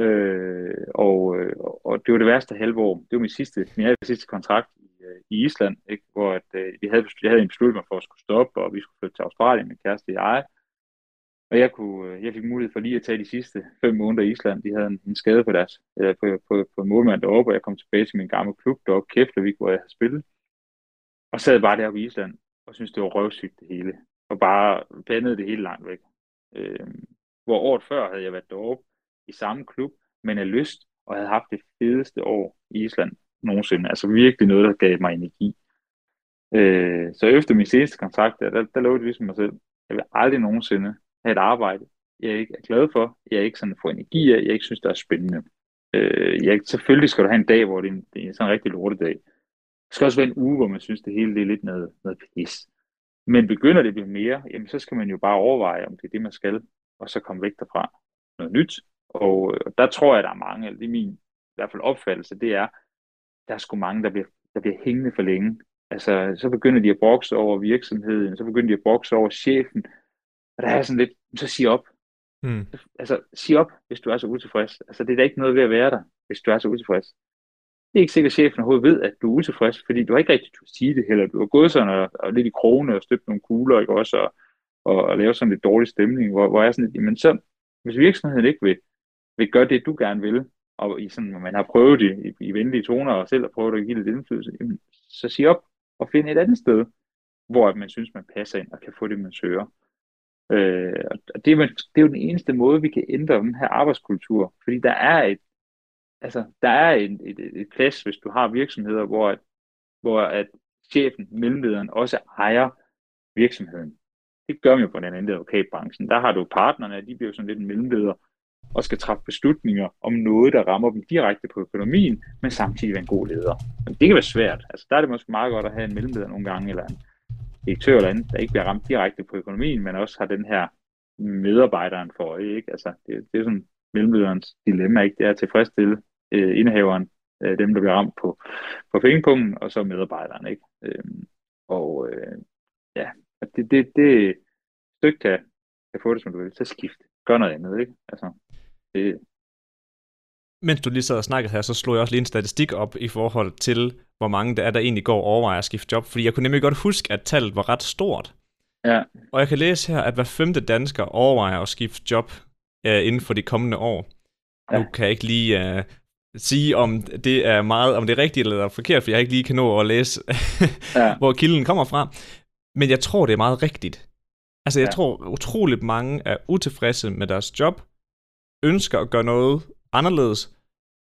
øh, og, øh, og det var det værste halve år. Det var min sidste, min sidste kontrakt i, øh, i Island, ikke? hvor at, øh, vi havde, jeg havde en beslutning for at skulle stoppe, og vi skulle flytte til Australien med kæreste og jeg, og jeg, kunne, øh, jeg fik mulighed for lige at tage de sidste fem måneder i Island. De havde en, en skade på deres eller på, på, på målmand deroppe, og jeg kom tilbage til min gamle klub deroppe, Keflavik, hvor jeg havde spillet. Og sad bare deroppe i Island, og syntes, det var røvsygt det hele. Og bare bandede det hele langt væk. Øh, hvor året før havde jeg været deroppe i samme klub, men af lyst, og havde haft det fedeste år i Island nogensinde. Altså virkelig noget, der gav mig energi. Øh, så efter min seneste kontrakt, der, der lovede jeg ligesom mig selv, jeg vil aldrig nogensinde have et arbejde, jeg ikke er glad for, jeg ikke sådan får energi af, jeg ikke synes, der er spændende. Øh, jeg, selvfølgelig skal du have en dag, hvor det er, en, det er sådan en rigtig lortedag. Det skal også være en uge, hvor man synes, det hele det er lidt noget, noget pis. Men begynder det at blive mere, jamen så skal man jo bare overveje, om det er det, man skal, og så komme væk derfra. Noget nyt. Og, og der tror jeg, der er mange, eller det er min i hvert fald opfattelse, det er, der er sgu mange, der bliver, der bliver hængende for længe. Altså, så begynder de at brokse over virksomheden, så begynder de at brokse over chefen, og der er sådan lidt, så sig op. Mm. Altså, sig op, hvis du er så utilfreds. Altså, det er da ikke noget ved at være der, hvis du er så utilfreds. Det er ikke sikkert, at chefen overhovedet ved, at du er utilfreds, fordi du har ikke rigtig at sige det heller. Du har gået sådan og, og lidt i krone og støbt nogle kugler, ikke også, og, og, og lave sådan lidt dårlig stemning, hvor, hvor jeg er sådan lidt, men så, hvis virksomheden ikke vil, vil gøre det, du gerne vil, og i sådan, man har prøvet det i, i venlige toner, og selv har prøvet at give lidt indflydelse, så sig op og find et andet sted, hvor man synes, man passer ind og kan få det, man søger. Øh, og det er, det er jo den eneste måde, vi kan ændre den her arbejdskultur, fordi der er et, altså, der er et, et, et plads, hvis du har virksomheder, hvor, at, hvor at chefen, mellemlederen, også ejer virksomheden. Det gør man jo på den anden advokatbranchen. Der har du partnerne, de bliver sådan lidt en mellemleder, og skal træffe beslutninger om noget, der rammer dem direkte på økonomien, men samtidig være en god leder. Men det kan være svært. Altså, der er det måske meget godt at have en mellemleder nogle gange, eller en, direktør eller andet, der ikke bliver ramt direkte på økonomien, men også har den her medarbejderen for øje. Ikke? Altså, det, det er sådan mellemlederens dilemma, ikke? det er at tilfredsstille øh, indehaveren, øh, dem der bliver ramt på, på pengepunkten, og så medarbejderen. Ikke? Øh, og øh, ja, det, det, det stykke kan, kan få det, som du vil, så skift. Gør noget andet, ikke? Altså, det, mens du lige sad og snakkede her, så slog jeg også lige en statistik op i forhold til, hvor mange der er, der egentlig går og overvejer at skifte job. Fordi jeg kunne nemlig godt huske, at tallet var ret stort. Ja. Og jeg kan læse her, at hver femte dansker overvejer at skifte job uh, inden for de kommende år. Ja. Nu kan jeg ikke lige uh, sige, om det er meget, om det er rigtigt eller forkert, for jeg ikke lige kan nå at læse, ja. <laughs> hvor kilden kommer fra. Men jeg tror, det er meget rigtigt. Altså, jeg ja. tror utroligt mange er utilfredse med deres job, ønsker at gøre noget anderledes,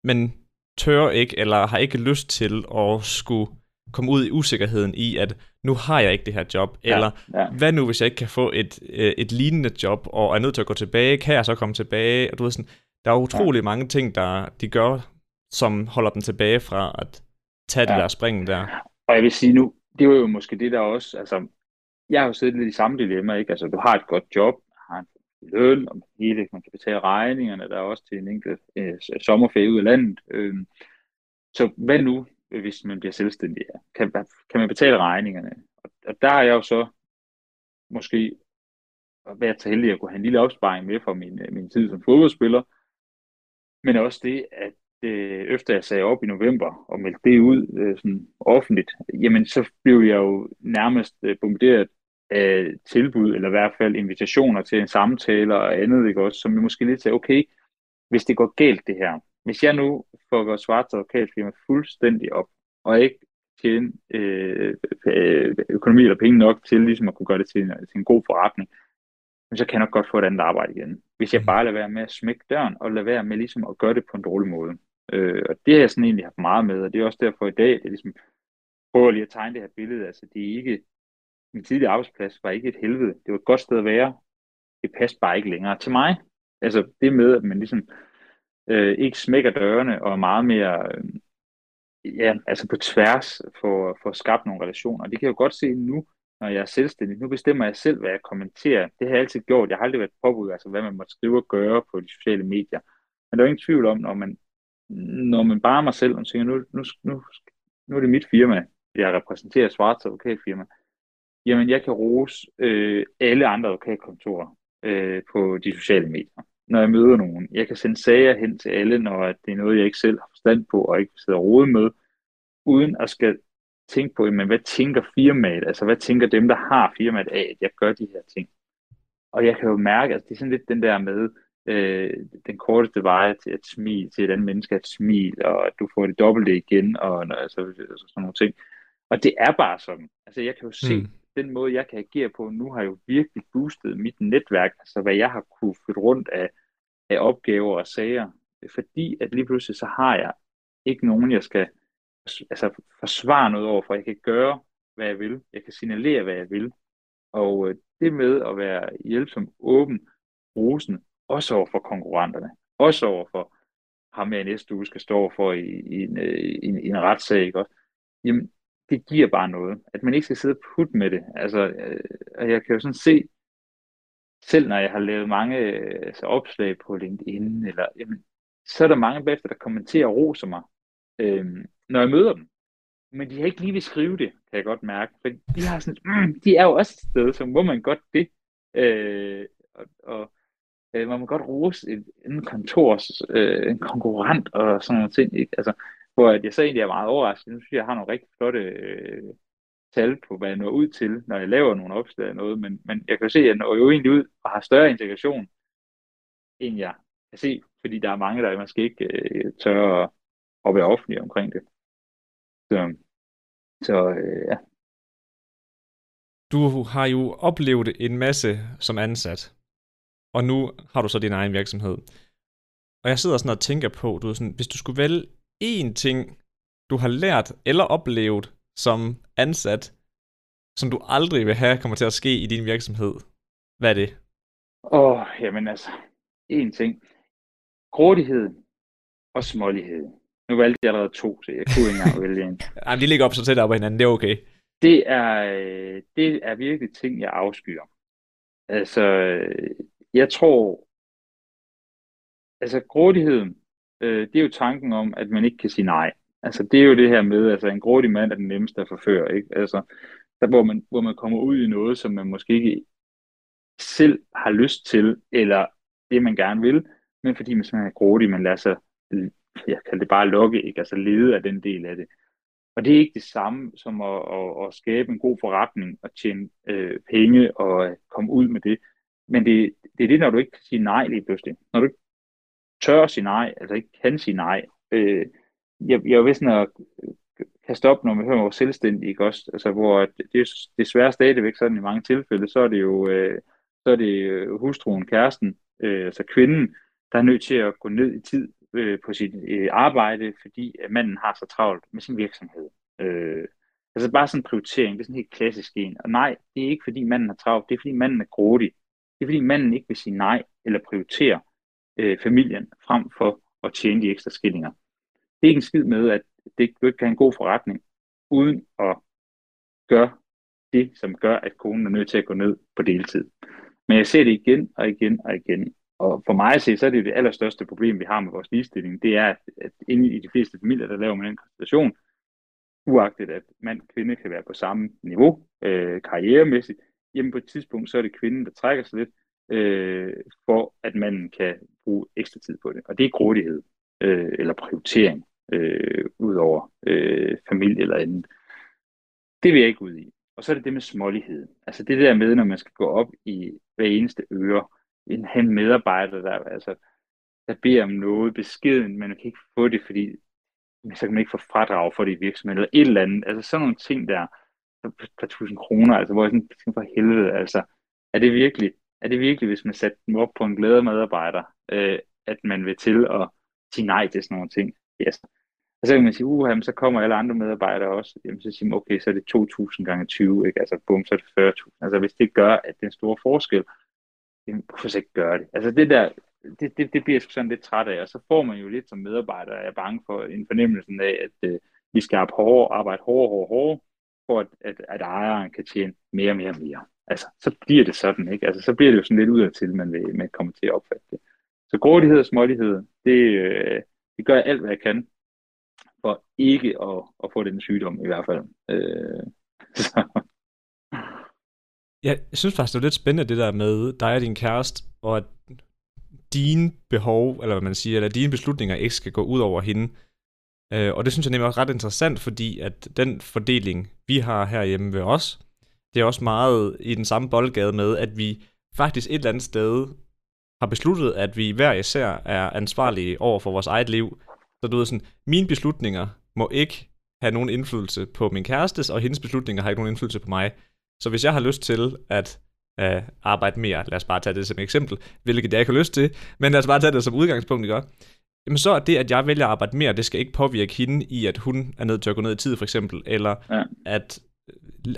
men tør ikke, eller har ikke lyst til at skulle komme ud i usikkerheden i, at nu har jeg ikke det her job, ja, eller ja. hvad nu, hvis jeg ikke kan få et, øh, et lignende job, og er nødt til at gå tilbage, kan jeg så komme tilbage? Og du ved sådan, der er utrolig ja. mange ting, der de gør, som holder dem tilbage fra at tage ja. det der spring der. Og jeg vil sige nu, det var jo måske det der også, altså, jeg har jo siddet lidt i samme dilemma, ikke? Altså, du har et godt job, løn, og hele, man kan betale regningerne, der er også til en enkelt øh, sommerferie ud af landet. Øh, så hvad nu, hvis man bliver selvstændig? Kan, kan man betale regningerne? Og, og der er jeg jo så måske været så heldig at kunne have en lille opsparing med fra min, øh, min tid som fodboldspiller, men også det, at øh, efter jeg sagde op i november og meldte det ud øh, sådan offentligt, jamen så blev jeg jo nærmest øh, bombarderet af tilbud, eller i hvert fald invitationer til en samtale og andet, ikke også, som jeg måske lidt sagde, okay, hvis det går galt det her, hvis jeg nu får vores svart advokatfirma fuldstændig op, og ikke tjene øh, øh, økonomi eller penge nok til ligesom at kunne gøre det til en, til en god forretning, så kan jeg nok godt få et andet arbejde igen. Hvis jeg mm. bare lader være med at smække døren, og lader være med ligesom at gøre det på en dårlig måde. Øh, og det har jeg sådan egentlig haft meget med, og det er også derfor i dag, det er ligesom, prøver lige at tegne det her billede, altså det er ikke, min tidlige arbejdsplads var ikke et helvede, det var et godt sted at være, det passede bare ikke længere til mig. Altså det med, at man ligesom øh, ikke smækker dørene og er meget mere, øh, ja, altså på tværs for, for at skabe nogle relationer. Det kan jeg jo godt se nu, når jeg er selvstændig. Nu bestemmer jeg selv, hvad jeg kommenterer. Det har jeg altid gjort. Jeg har aldrig været påbud, altså hvad man må skrive og gøre på de sociale medier. Men der er ingen tvivl om, når man når man bare mig selv og tænker, nu, nu, nu, nu er det mit firma, jeg repræsenterer Svarts advokatfirma, jamen jeg kan rose øh, alle andre advokatkontorer øh, på de sociale medier, når jeg møder nogen. Jeg kan sende sager hen til alle, når det er noget, jeg ikke selv har forstand på og ikke sidder og med, uden at skal tænke på, jamen, hvad tænker firmaet, altså hvad tænker dem, der har firmaet af, at jeg gør de her ting. Og jeg kan jo mærke, at altså, det er sådan lidt den der med, øh, den korteste vej til at smile, til et andet menneske at smil, og at du får det dobbelte igen, og altså, altså, sådan nogle ting. Og det er bare sådan. Altså jeg kan jo se, mm den måde, jeg kan agere på nu, har jo virkelig boostet mit netværk, altså hvad jeg har kunne flytte rundt af, af opgaver og sager. Fordi at lige pludselig så har jeg ikke nogen, jeg skal altså, forsvare noget over, for jeg kan gøre, hvad jeg vil. Jeg kan signalere, hvad jeg vil. Og øh, det med at være hjælpsom, åben, rosende, også over for konkurrenterne, også over for ham, jeg næste uge skal stå for i, i, en, øh, i, en, i en retssag, ikke også? Jamen, det giver bare noget. At man ikke skal sidde og putte med det. Altså, øh, og jeg kan jo sådan se, selv når jeg har lavet mange altså, opslag på LinkedIn, eller, jamen, så er der mange bagefter, der kommenterer og roser mig, øh, når jeg møder dem. Men de har ikke lige vil skrive det, kan jeg godt mærke. For de, har sådan, mm, de er jo også et sted, så må man godt det. Øh, og, og øh, man må godt rose en, en kontors, øh, en konkurrent og sådan noget ting. Ikke? Altså, hvor jeg så egentlig er meget overrasket. Nu synes jeg, jeg har nogle rigtig flotte øh, tal på, hvad jeg når ud til, når jeg laver nogle opslag noget, men, men jeg kan se, at jeg når jo egentlig ud og har større integration, end jeg kan se, fordi der er mange, der måske ikke øh, tør at, at være offentlige omkring det. Så, så øh, ja. Du har jo oplevet en masse som ansat og nu har du så din egen virksomhed. Og jeg sidder sådan og tænker på, du ved sådan, hvis du skulle vælge én ting, du har lært eller oplevet som ansat, som du aldrig vil have kommer til at ske i din virksomhed, hvad er det? Åh, oh, jamen altså, én ting. Grådighed og smålighed. Nu valgte jeg allerede to, så jeg kunne ikke engang vælge en. <laughs> Jamen, de ligger op så tæt op ad hinanden, det er okay. Det er, øh, det er virkelig ting, jeg afskyer. Altså, jeg tror, altså grådigheden, øh, det er jo tanken om, at man ikke kan sige nej. Altså det er jo det her med, altså en grådig mand er den nemmeste at forføre, ikke? Altså, der hvor man, hvor man kommer ud i noget, som man måske ikke selv har lyst til, eller det man gerne vil, men fordi man er grådig, man lader sig, jeg kalder det bare lokke, ikke? Altså lede af den del af det. Og det er ikke det samme som at, at, at skabe en god forretning og tjene øh, penge og komme ud med det. Men det, det er det, når du ikke kan sige nej lige pludselig. Når du ikke tør at sige nej, altså ikke kan sige nej. Øh, jeg, jeg er ved sådan at kaste op, når man hører over selvstændige, ikke også? Altså, hvor det er desværre stadigvæk sådan i mange tilfælde, så er det jo øh, så er det øh, hustruen, kæresten, øh, altså kvinden, der er nødt til at gå ned i tid øh, på sit øh, arbejde, fordi at manden har så travlt med sin virksomhed. Øh, altså bare sådan en prioritering, det er sådan helt klassisk en. Og nej, det er ikke fordi manden har travlt, det er fordi manden er grådig. Det er fordi manden ikke vil sige nej eller prioritere øh, familien frem for at tjene de ekstra skillinger. Det er ikke en skid med, at det ikke kan have en god forretning, uden at gøre det, som gør, at konen er nødt til at gå ned på deltid. Men jeg ser det igen og igen og igen. Og for mig at se, så er det det allerstørste problem, vi har med vores ligestilling. Det er, at, at inde i de fleste familier, der laver man en konstellation, uagtet at mand og kvinde kan være på samme niveau øh, karrieremæssigt, jamen på et tidspunkt, så er det kvinden, der trækker sig lidt, øh, for at man kan bruge ekstra tid på det. Og det er grådighed øh, eller prioritering øh, ud over øh, familie eller andet. Det vil jeg ikke ud i. Og så er det det med smålighed. Altså det der med, når man skal gå op i hver eneste øre, en, han medarbejder, der, altså, der beder om noget beskeden, men man kan ikke få det, fordi så kan man ikke få fradrag for det i virksomheden, eller et eller andet. Altså sådan nogle ting der, per tusind kroner, altså hvor jeg sådan, for helvede, altså, er det virkelig, er det virkelig, hvis man satte dem op på en glæde medarbejder, øh, at man vil til at sige nej til sådan nogle ting? Yes. Og så kan man sige, uha, så kommer alle andre medarbejdere også. Jamen, så siger man, okay, så er det 2.000 gange 20, ikke? Altså, bum, så er det 40.000. Altså, hvis det gør, at den store forskel, jamen, hvorfor så ikke gøre det? Altså, det der, det, det, det bliver jeg sådan lidt træt af, og så får man jo lidt som medarbejder, jeg er bange for en fornemmelse af, at øh, vi skal arbejde hårdere, arbejde hårdere, hårdere, hårdere, for at, at, at ejeren kan tjene mere og mere og mere. Altså, så bliver det sådan, ikke? Altså, så bliver det jo sådan lidt ud af til, man vil man kommer til at opfatte det. Så grådighed og smålighed, det, øh, det gør jeg alt, hvad jeg kan for ikke at, at få den sygdom i hvert fald. Øh, <laughs> så. Jeg synes faktisk, det er lidt spændende det der med dig og din kæreste, og at dine behov, eller hvad man siger, eller dine beslutninger ikke skal gå ud over hende. Øh, og det synes jeg nemlig også ret interessant, fordi at den fordeling, vi har herhjemme ved os, det er også meget i den samme boldgade med, at vi faktisk et eller andet sted har besluttet, at vi hver især er ansvarlige over for vores eget liv, så du ved sådan, mine beslutninger må ikke have nogen indflydelse på min kærestes, og hendes beslutninger har ikke nogen indflydelse på mig. Så hvis jeg har lyst til at uh, arbejde mere, lad os bare tage det som eksempel, hvilket jeg ikke har lyst til, men lad os bare tage det som udgangspunkt, ikke? Jamen så er det, at jeg vælger at arbejde mere, det skal ikke påvirke hende i, at hun er nødt til at gå ned i tid, for eksempel, eller ja. at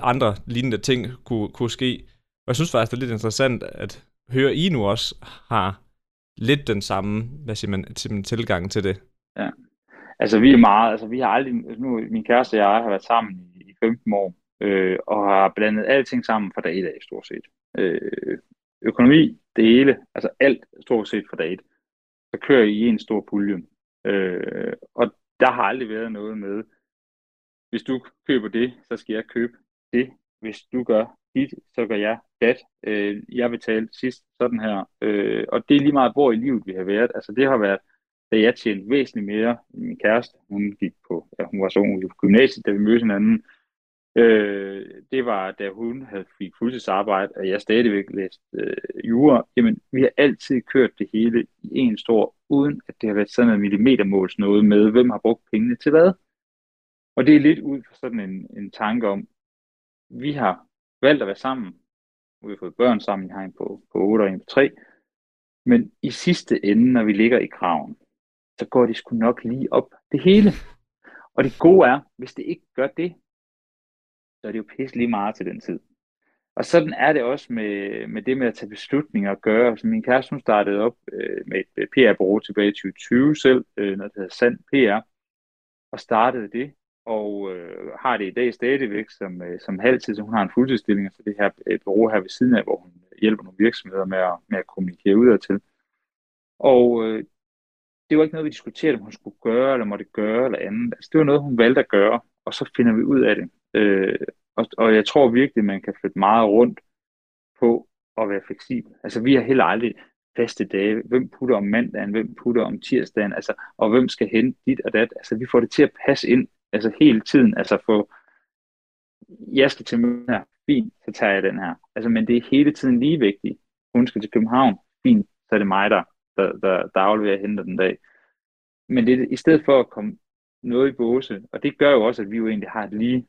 andre lignende ting kunne, kunne ske. Og jeg synes faktisk, det er lidt interessant at høre, I nu også har lidt den samme hvad siger man, tilgang til det. Ja. Altså vi er meget, altså vi har aldrig, altså, nu min kæreste og jeg har været sammen i 15 år, øh, og har blandet alting sammen fra dag 1 af stort set. Øh, økonomi, det hele, altså alt stort set fra dag 1. Så kører I en stor pulje. Øh, og der har aldrig været noget med, hvis du køber det, så skal jeg købe det. Hvis du gør dit, så gør jeg dat. Øh, jeg betalte sidst sådan her. Øh, og det er lige meget, hvor i livet vi har været. Altså det har været da jeg tjente væsentligt mere end min kæreste. Hun gik på, ja, hun var så ung på gymnasiet, da vi mødte hinanden. Øh, det var, da hun havde fik fuldtidsarbejde, og jeg stadigvæk læste øh, jura. Jamen, vi har altid kørt det hele i en stor, uden at det har været sådan noget millimetermåls noget med, hvem har brugt pengene til hvad. Og det er lidt ud fra sådan en, en tanke om, vi har valgt at være sammen. Vi har fået børn sammen, jeg har en på, på 8 og en på 3. Men i sidste ende, når vi ligger i kraven, så går det sgu nok lige op det hele. Og det gode er, hvis det ikke gør det, så er det jo pisse lige meget til den tid. Og sådan er det også med, med det med at tage beslutninger og gøre. Så min kæreste hun startede op øh, med et øh, PR-bureau tilbage i 2020 selv, øh, når det hedder Sand PR, og startede det, og øh, har det i dag stadigvæk som, øh, som halvtid, så hun har en fuldtidsstilling for det her øh, bureau her ved siden af, hvor hun hjælper nogle virksomheder med at, med at kommunikere udad til. Og øh, det var ikke noget, vi diskuterede, om hun skulle gøre, eller måtte gøre, eller andet. Altså, det var noget, hun valgte at gøre, og så finder vi ud af det. Øh, og, og jeg tror virkelig, man kan flytte meget rundt på at være fleksibel. Altså, vi har heller aldrig faste dage. Hvem putter om mandagen, hvem putter om tirsdagen, altså, og hvem skal hente dit og dat. Altså, vi får det til at passe ind Altså hele tiden, altså få, jeg skal til møde her, fint, så tager jeg den her. Altså, men det er hele tiden lige vigtigt. Hun skal til København, fint, så er det mig, der, der, der, der afleverer og henter den dag. Men det, i stedet for at komme noget i båse, og det gør jo også, at vi jo egentlig har et lige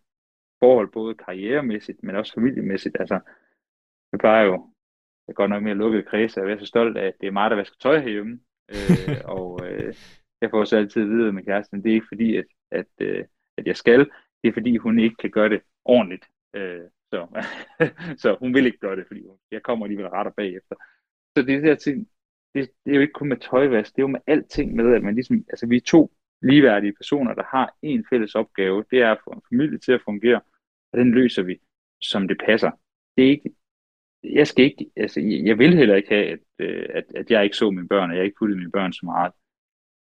forhold, både karrieremæssigt, men også familiemæssigt. Altså, jeg plejer jo, jeg går nok mere lukket kreds, og jeg er så stolt af, at det er mig, der vasker tøj herhjemme. øh, <laughs> og øh, jeg får så altid at vide med kæresten, det er ikke fordi, at, at, øh, at jeg skal, det er fordi, hun ikke kan gøre det ordentligt. Øh, så, <laughs> så hun vil ikke gøre det, fordi jeg kommer alligevel retter bagefter. Så det er der ting, det, det er jo ikke kun med tøjvask, det er jo med alting med, at man ligesom, altså vi er to ligeværdige personer, der har en fælles opgave, det er at få en familie til at fungere, og den løser vi, som det passer. Det er ikke, jeg skal ikke, altså jeg vil heller ikke have, at, øh, at, at jeg ikke så mine børn, og jeg ikke puttede mine børn så meget.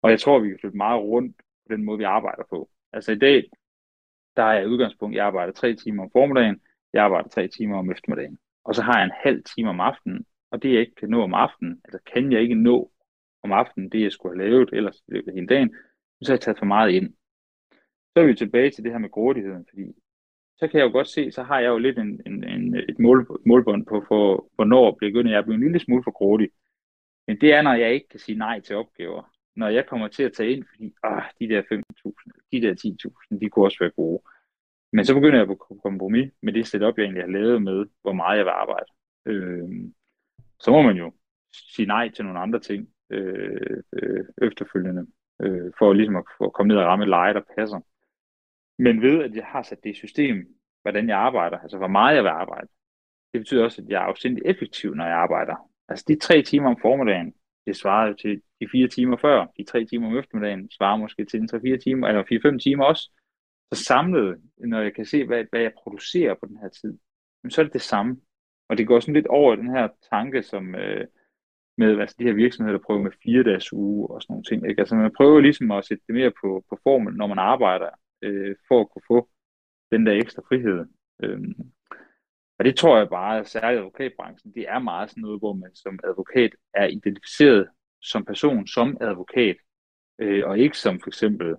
Og jeg tror, vi kan flytte meget rundt på den måde, vi arbejder på. Altså i dag, der er jeg udgangspunkt, jeg arbejder tre timer om formiddagen, jeg arbejder tre timer om eftermiddagen. Og så har jeg en halv time om aftenen, og det jeg ikke kan nå om aftenen, altså kan jeg ikke nå om aftenen, det jeg skulle have lavet ellers i løbet af hele dagen, så har jeg taget for meget ind. Så er vi tilbage til det her med grådigheden, fordi så kan jeg jo godt se, så har jeg jo lidt en, en, en, et mål, målbånd på, for, hvornår begynder jeg at blive en lille smule for grådig. Men det er, når jeg ikke kan sige nej til opgaver. Når jeg kommer til at tage ind, fordi ah, de der 5.000, de der 10.000, de kunne også være gode. Men så begynder jeg på kompromis med det setup, jeg egentlig har lavet med, hvor meget jeg vil arbejde. Øh, så må man jo sige nej til nogle andre ting øh, øh, efterfølgende, øh, for ligesom at, for at komme ned og ramme et leje, der passer. Men ved, at jeg har sat det i system, hvordan jeg arbejder, altså hvor meget jeg vil arbejde, det betyder også, at jeg er afsindig effektiv, når jeg arbejder. Altså de tre timer om formiddagen, det svarer til de fire timer før. De tre timer om eftermiddagen svarer måske til de 3-4 timer, eller 4-5 timer også. Så samlet, når jeg kan se, hvad, hvad jeg producerer på den her tid, så er det det samme. Og det går sådan lidt over den her tanke, som øh, med altså de her virksomheder, der prøver med fire dages uge og sådan nogle ting. Ikke? Altså man prøver ligesom at sætte det mere på, på formel, når man arbejder, øh, for at kunne få den der ekstra frihed. Øh, og det tror jeg bare, at særligt advokatbranchen, det er meget sådan noget, hvor man som advokat er identificeret som person, som advokat, øh, og ikke som for eksempel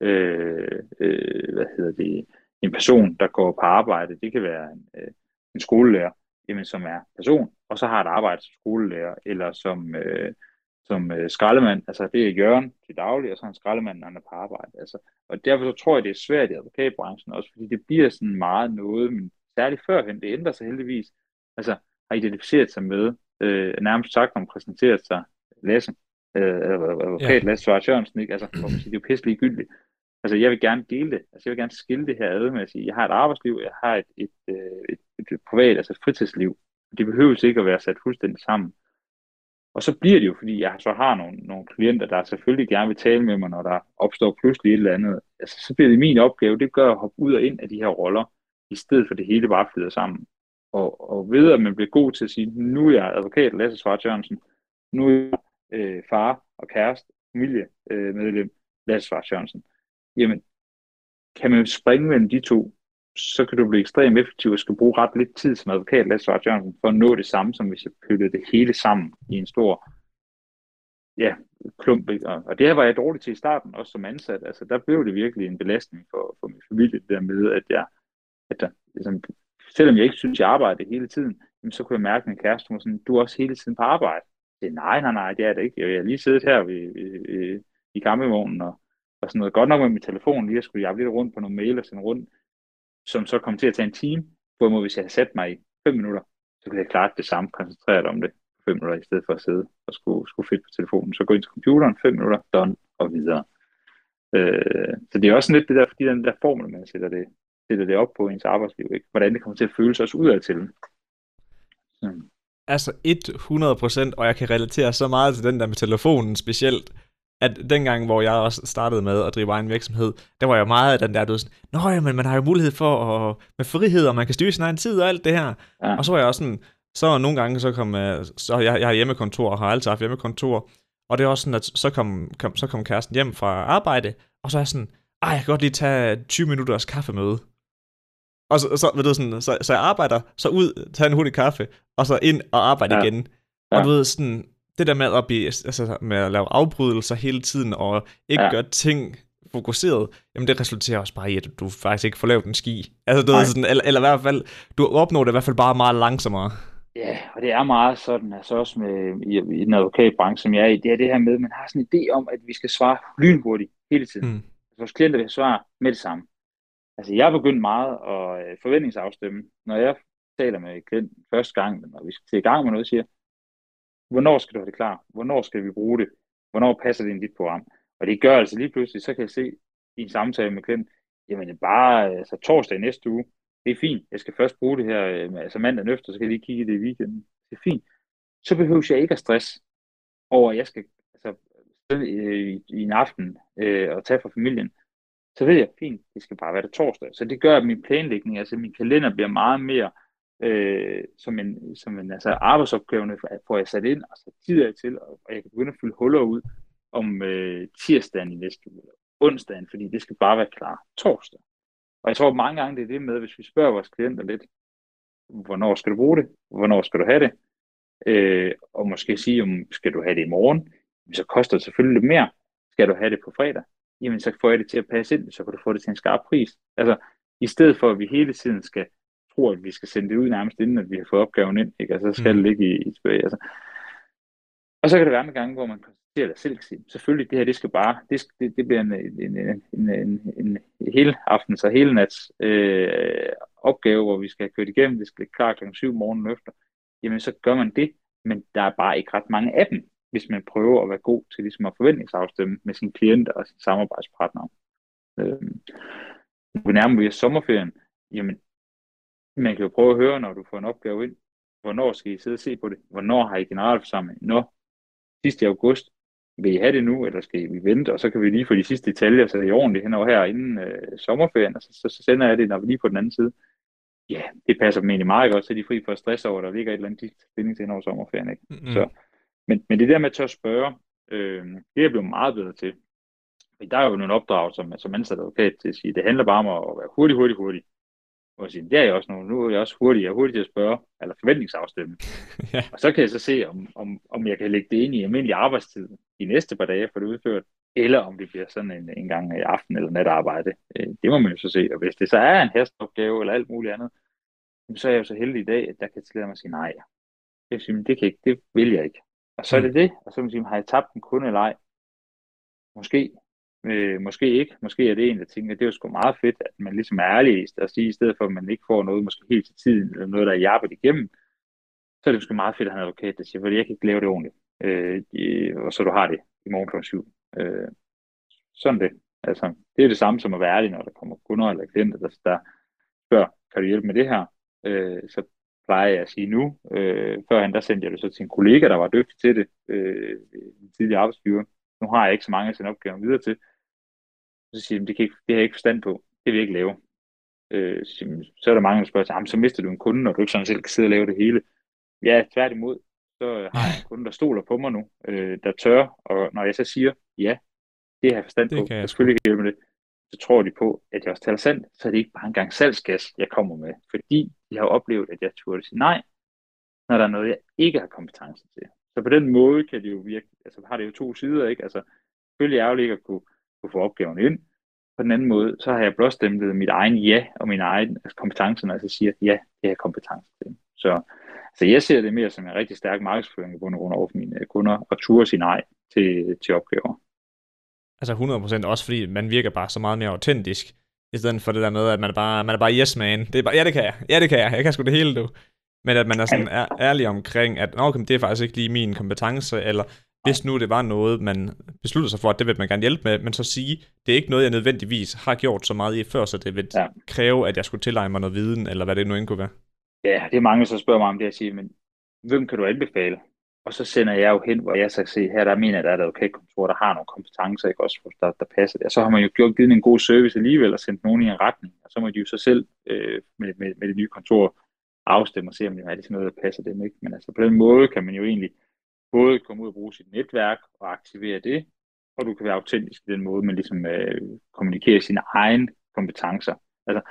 øh, øh, hvad hedder det, en person, der går på arbejde. Det kan være en, øh, en skolelærer, jamen, som er person, og så har et arbejde som skolelærer, eller som, øh, som øh, skraldemand. Altså det er Jørgen til daglig, og så er han skraldemand, når han er på arbejde. Altså, og derfor så tror jeg, det er svært i advokatbranchen også, fordi det bliver sådan meget noget, men særligt førhen, det ændrer sig heldigvis. Altså har identificeret sig med, øh, nærmest sagt, om præsenteret sig Lasse, øh, advokat ja. Lasse Jørgensen, ikke? Altså, man siger, det er jo pisselig gyldigt. Altså, jeg vil gerne dele det. Altså, jeg vil gerne skille det her ad med at sige, jeg har et arbejdsliv, jeg har et, et, et, et, et privat, altså et fritidsliv. Det behøver ikke at være sat fuldstændig sammen. Og så bliver det jo, fordi jeg så har nogle, nogle klienter, der selvfølgelig gerne vil tale med mig, når der opstår pludselig et eller andet. Altså, så bliver det min opgave, det gør at hoppe ud og ind af de her roller, i stedet for det hele bare flyder sammen. Og, og ved at man bliver god til at sige, nu er jeg advokat Lasse Svart Jørgensen, nu er jeg øh, far og kæreste, familiemedlem øh, Lasse Svart Jørgensen. Jamen, kan man springe mellem de to, så kan du blive ekstremt effektiv og skal bruge ret lidt tid som advokat, Lasse Svart Jørgensen, for at nå det samme, som hvis jeg pyttede det hele sammen i en stor ja, klump. Og, og det her var jeg dårlig til i starten, også som ansat. Altså, der blev det virkelig en belastning for, for min familie, der med, at jeg, at ligesom, selvom jeg ikke synes, jeg arbejdede hele tiden, jamen, så kunne jeg mærke, at min kæreste var sådan, du er også hele tiden på arbejde. Det, nej, nej, nej, det er det ikke. Jeg har lige siddet her ved, ved, i campingvognen og, og sådan noget. Godt nok med min telefon, lige at skulle jeg lidt rundt på nogle mail og sådan rundt, som så kom til at tage en time, hvorimod hvis jeg havde sat mig i 5 minutter, så kunne jeg klart det samme, koncentreret om det 5 minutter, i stedet for at sidde og skulle, skulle fedt på telefonen. Så gå ind til computeren, 5 minutter, done, og videre. Øh, så det er også lidt det der, fordi den der formel, man sætter det, sætter det op på ens arbejdsliv, ikke? hvordan det kommer til at føles også udad til. Så. Altså 100%, og jeg kan relatere så meget til den der med telefonen specielt, at dengang, hvor jeg også startede med at drive egen virksomhed, der var jeg meget af den der, du sådan, Nå ja, men man har jo mulighed for at, med frihed, og man kan styre sin egen tid og alt det her. Ja. Og så var jeg også sådan, så nogle gange, så kom så jeg, jeg har hjemmekontor, og har altid haft hjemmekontor, og det er også sådan, at så kom, kom, så kom kæresten hjem fra arbejde, og så er jeg sådan, ej, jeg kan godt lige tage 20 minutters kaffemøde. Og så, så, ved du, sådan, så, så jeg arbejder, så ud, tage en hurtig kaffe, og så ind og arbejde ja. igen. Ja. Og du ved, sådan, det der med at, blive, altså, med at lave afbrydelser hele tiden, og ikke ja. gøre ting fokuseret, jamen det resulterer også bare i, at du faktisk ikke får lavet en ski. Altså, du ved, sådan, eller, eller i hvert fald, du opnår det i hvert fald bare meget langsommere. Ja, og det er meget sådan, altså også med, i, i den advokatbranche, som jeg er i, det er det her med, at man har sådan en idé om, at vi skal svare lynhurtigt hele tiden. Mm. Vores klienter vil svare med det samme. Altså, jeg har begyndt meget at øh, forventningsafstemme. Når jeg taler med klienten første gang, når vi skal til i gang med noget, siger, hvornår skal du have det klar? Hvornår skal vi bruge det? Hvornår passer det ind i dit program? Og det gør altså lige pludselig, så kan jeg se i en samtale med klienten, jamen bare altså, torsdag næste uge, det er fint, jeg skal først bruge det her, øh, altså mandag efter, så kan jeg lige kigge det i weekenden. Det er fint. Så behøver jeg ikke at stress over, at jeg skal altså, øh, i, i en aften øh, og tage fra familien. Så ved jeg, fint, det skal bare være det torsdag. Så det gør, at min planlægning, altså min kalender bliver meget mere øh, som en, som en altså arbejdsopgavene får jeg sat ind, og så tid jeg til, og jeg kan begynde at fylde huller ud om øh, tirsdagen i næste uge, eller onsdagen, fordi det skal bare være klar torsdag. Og jeg tror mange gange, det er det med, hvis vi spørger vores klienter lidt, hvornår skal du bruge det? Hvornår skal du have det? Øh, og måske sige, om skal du have det i morgen? Så koster det selvfølgelig lidt mere. Skal du have det på fredag? Jamen, så får jeg det til at passe ind, så kan du få det til en skarp pris. Altså, i stedet for, at vi hele tiden skal tro, at vi skal sende det ud nærmest inden, at vi har fået opgaven ind, ikke? Altså, så skal mm. det ligge i, i tilbage. Altså. Og så kan det være med gange, hvor man konstaterer, at selv sige, selvfølgelig, det her, det skal bare, det, det, det bliver en, en, en, en, en, en hele aften, så hele nats øh, opgave, hvor vi skal have kørt igennem, det skal ligge klar kl. 7 morgenen efter, jamen så gør man det, men der er bare ikke ret mange af dem, hvis man prøver at være god til ligesom at forventningsafstemme med sine klienter og sine samarbejdspartnere. Øh, nu nærmer vi os sommerferien, jamen man kan jo prøve at høre, når du får en opgave ind, hvornår skal I sidde og se på det? Hvornår har I generalforsamling? Nå, sidste i august. Vil I have det nu, eller skal vi vente? Og så kan vi lige få de sidste detaljer, så det er ordentligt henover her inden øh, sommerferien, og så, så, så, sender jeg det, når vi lige på den anden side. Ja, det passer dem egentlig meget godt, så de er fri for at stresse over, der ligger et eller andet stilling til over sommerferien. Ikke? Mm. Så, men, men det der med at tør spørge, øh, det er blevet meget bedre til. Der er jo nogle opdrag, som, som ansat advokat til at sige, det handler bare om at være hurtig, hurtig, hurtig. Og sige, det er jeg også nu. Nu er jeg også hurtig. Jeg er hurtig til at spørge, eller forventningsafstemme. <laughs> ja. Og så kan jeg så se, om, om, om jeg kan lægge det ind i almindelig arbejdstid de næste par dage for det udført, eller om det bliver sådan en, en gang i aften eller natarbejde. Øh, det må man jo så se. Og hvis det så er en hesteopgave eller alt muligt andet, så er jeg jo så heldig i dag, at jeg kan tillade mig at sige nej. Jeg siger, det, kan ikke, det vil jeg ikke. Og så er det mm. det. Og så vil man sige, har jeg tabt en kunde eller ej? Måske. Øh, måske ikke. Måske er det en, der tænker, det er jo sgu meget fedt, at man ligesom er ærlig og sige, i stedet for, at man ikke får noget måske helt til tiden, eller noget, der er jappet igennem, så er det måske meget fedt at have en advokat, der siger, fordi jeg kan ikke lave det ordentligt, øh, og så du har det i morgen kl. 7. Øh, sådan det. Altså, det er det samme som at være ærlig, når der kommer kunder eller klienter, der, der spørger, kan du hjælpe med det her? Øh, så plejer jeg at sige nu. Øh, førhen der sendte jeg det så til en kollega, der var dygtig til det, øh, en tidligere arbejdsgiver. Nu har jeg ikke så mange af sine opgaver videre til. Så siger de, det, kan ikke, det har jeg ikke forstand på. Det vil jeg ikke lave. Øh, så, så er der mange, der spørger, så mister du en kunde, når du ikke sådan selv kan sidde og lave det hele. Ja, tværtimod, så har jeg en kunde, der stoler på mig nu, øh, der tør, og når jeg så siger, ja, det har jeg forstand det på, jeg selvfølgelig kan hjælpe med det, så tror de på, at jeg også taler sandt, så er det ikke bare engang salgsgas, jeg kommer med, fordi de har oplevet, at jeg turde sige nej, når der er noget, jeg ikke har kompetence til. Så på den måde kan det jo virke, altså har det jo to sider, ikke? Altså, selvfølgelig ærgerligt ikke at kunne kunne få opgaven ind. På den anden måde, så har jeg blåstemplet mit egen ja og min egen altså kompetence, når jeg så siger, ja, det har kompetence til. Så, så jeg ser det mere som en rigtig stærk markedsføring i bund og grund over for mine kunder, og turde sige nej til, til opgaver. Altså 100% også fordi man virker bare så meget mere autentisk, i stedet for det der med, at man er bare, man er bare yes man. Det er bare, ja det kan jeg, ja det kan jeg, jeg kan sgu det hele du. Men at man er sådan er, ærlig omkring, at okay, det er faktisk ikke lige min kompetence, eller hvis nu det var noget, man beslutter sig for, at det vil man gerne hjælpe med, men så sige, det er ikke noget, jeg nødvendigvis har gjort så meget i før, så det vil ja. kræve, at jeg skulle tilegne mig noget viden, eller hvad det nu end kunne være. Ja, det er mange, der spørger mig om det, at sige, men hvem kan du anbefale? Og så sender jeg jo hen, hvor jeg så se, her der mener, at der er et advokatkontor, der har nogle kompetencer, ikke også, der, der passer det. Og så har man jo gjort givet en god service alligevel, og sendt nogen i en retning. Og så må de jo så selv øh, med, med, med det nye kontor afstemme og se, om det er sådan noget, der passer dem. Ikke? Men altså på den måde kan man jo egentlig både komme ud og bruge sit netværk og aktivere det, og du kan være autentisk i den måde, man ligesom øh, kommunikerer sine egne kompetencer. Altså,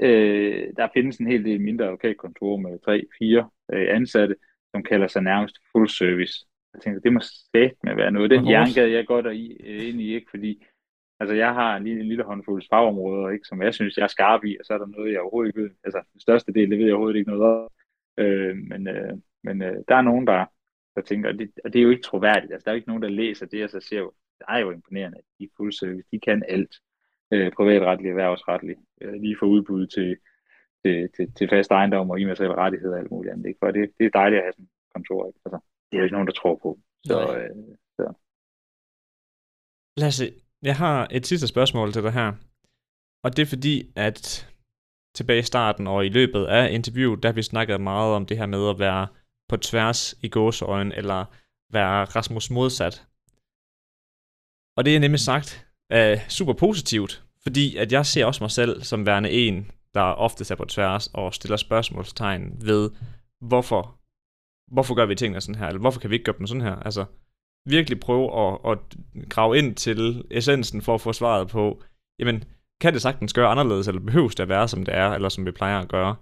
øh, der findes en hel del mindre advokatkontorer med tre, fire øh, ansatte, som kalder sig nærmest full service. Jeg tænker, det må slet med være noget. Den jerngade, jeg der i, øh, ind i, ikke? fordi Altså, jeg har lige en lille håndfuld fagområder, ikke, som jeg synes, jeg er skarp i, og så er der noget, jeg overhovedet ikke ved. Altså, den største del, det ved jeg overhovedet ikke noget om. Øh, men øh, men øh, der er nogen, der, der tænker, og det, og det er jo ikke troværdigt. Altså, der er jo ikke nogen, der læser det, og så siger jo, det er jo imponerende, at de er fuld service. De kan alt. Øh, privatretligt, erhvervsretligt. Øh, lige fra udbud til, til, til, til fast ejendom og immaterielle rettigheder og alt muligt andet. Ikke? For det, det er dejligt at have sådan et kontor. Ikke? Altså, det er jo ikke nogen, der tror på. Så, øh, så. Lasse, jeg har et sidste spørgsmål til dig her. Og det er fordi, at tilbage i starten og i løbet af interviewet, der har vi snakket meget om det her med at være på tværs i gåseøjen, eller være Rasmus modsat. Og det er nemlig sagt uh, super positivt, fordi at jeg ser også mig selv som værende en, der ofte er på tværs og stiller spørgsmålstegn ved, hvorfor, hvorfor gør vi tingene sådan her, eller hvorfor kan vi ikke gøre dem sådan her? Altså, virkelig prøve at, at grave ind til essensen for at få svaret på, jamen, kan det sagtens gøre anderledes, eller behøves det at være, som det er, eller som vi plejer at gøre?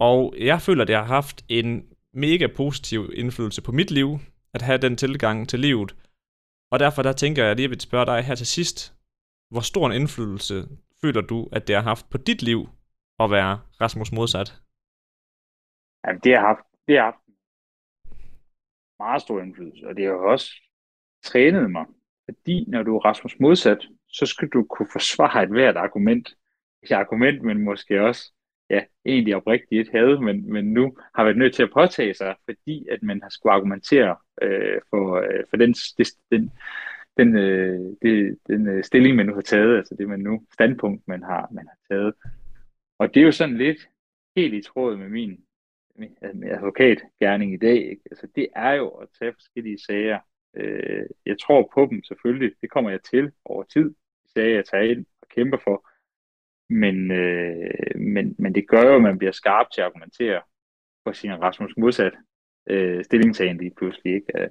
Og jeg føler, at det har haft en mega positiv indflydelse på mit liv, at have den tilgang til livet. Og derfor der tænker jeg lige at spørge dig her til sidst, hvor stor en indflydelse føler du, at det har haft på dit liv at være Rasmus modsat? Jamen, det har haft, det har haft meget stor indflydelse, og det har også trænet mig. Fordi når du er Rasmus modsat, så skal du kunne forsvare et hvert argument. Et argument, men måske også ja, egentlig oprigtigt havde, men, men nu har været nødt til at påtage sig, fordi at man har skulle argumentere øh, for, øh, for den, den, den, øh, det, den øh, stilling, man nu har taget, altså det man nu, standpunkt, man har, man har taget. Og det er jo sådan lidt helt i tråd med min min øh, advokatgærning i dag. Ikke? Altså, det er jo at tage forskellige sager. Øh, jeg tror på dem selvfølgelig. Det kommer jeg til over tid. Sager, jeg tager ind og kæmper for. Men, øh, men, men det gør jo, at man bliver skarp til at argumentere for sin Rasmus modsat øh, stillingtagen lige pludselig. Ikke? Øh,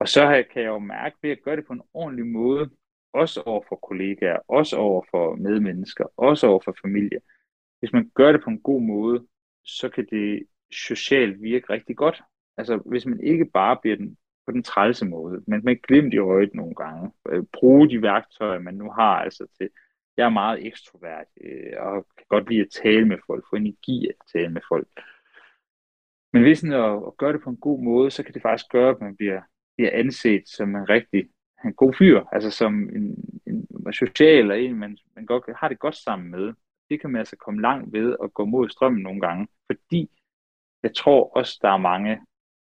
og så kan jeg jo mærke ved at gøre det på en ordentlig måde, også over for kollegaer, også over for medmennesker, også over for familie. Hvis man gør det på en god måde, så kan det socialt virke rigtig godt. Altså hvis man ikke bare bliver den på den trælse måde, men man glemt i øjet nogle gange, øh, bruge de værktøjer, man nu har altså til, jeg er meget ekstrovert, øh, og kan godt lide at tale med folk, få energi at tale med folk. Men hvis man at, at gøre det på en god måde, så kan det faktisk gøre, at man bliver, bliver anset som en rigtig en god fyr, altså som en, en, social, eller en, man, man godt har det godt sammen med. Det kan man altså komme langt ved at gå mod strømmen nogle gange, fordi jeg tror også, der er mange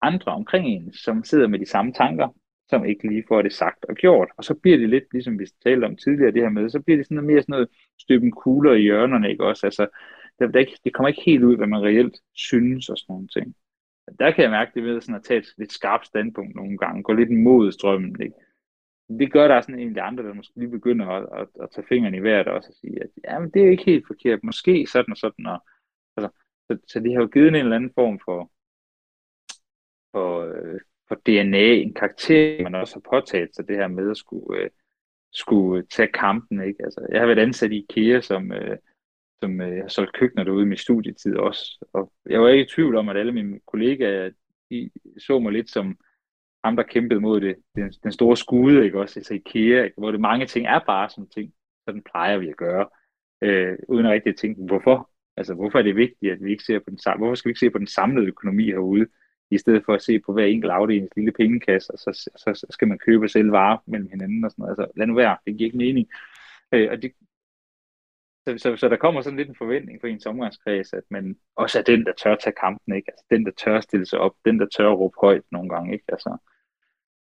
andre omkring en, som sidder med de samme tanker, som ikke lige får det sagt og gjort. Og så bliver det lidt, ligesom vi talte om tidligere det her med, så bliver det sådan noget mere sådan noget støben kugler i hjørnerne, ikke også? Altså, der, der ikke, det kommer ikke helt ud, hvad man reelt synes og sådan nogle ting. Der kan jeg mærke det ved sådan at tage et lidt skarpt standpunkt nogle gange, gå lidt imod strømmen, ikke? Det gør der sådan en af andre, der måske lige begynder at, at, at tage fingrene i vejret også og sige, at ja, men det er ikke helt forkert, måske sådan og sådan, og, altså, så, så de har jo givet en eller anden form for, for, øh, for DNA, en karakter, man også har påtaget sig det her med at skulle, øh, skulle tage kampen. Ikke? Altså, jeg har været ansat i IKEA, som, øh, som øh, har solgt køkkener derude i min studietid også. Og jeg var ikke i tvivl om, at alle mine kollegaer, de så mig lidt som ham, der kæmpede mod det, den, den store skude, ikke også, altså IKEA, ikke? hvor det mange ting er bare sådan ting, sådan plejer vi at gøre, øh, uden at rigtig at tænke, hvorfor? Altså, hvorfor er det vigtigt, at vi ikke ser på den samme, hvorfor skal vi ikke se på den samlede økonomi herude, i stedet for at se på hver enkelt afdelings lille pengekasse, og så, så, så skal man købe og sælge varer mellem hinanden og sådan noget. Altså, lad nu være, det giver ikke mening. Øh, og det, så, så, så der kommer sådan lidt en forventning for ens omgangskreds, at man også er den, der tør tage kampen, ikke? Altså den, der tør stille sig op, den, der tør råbe højt nogle gange, ikke? Altså,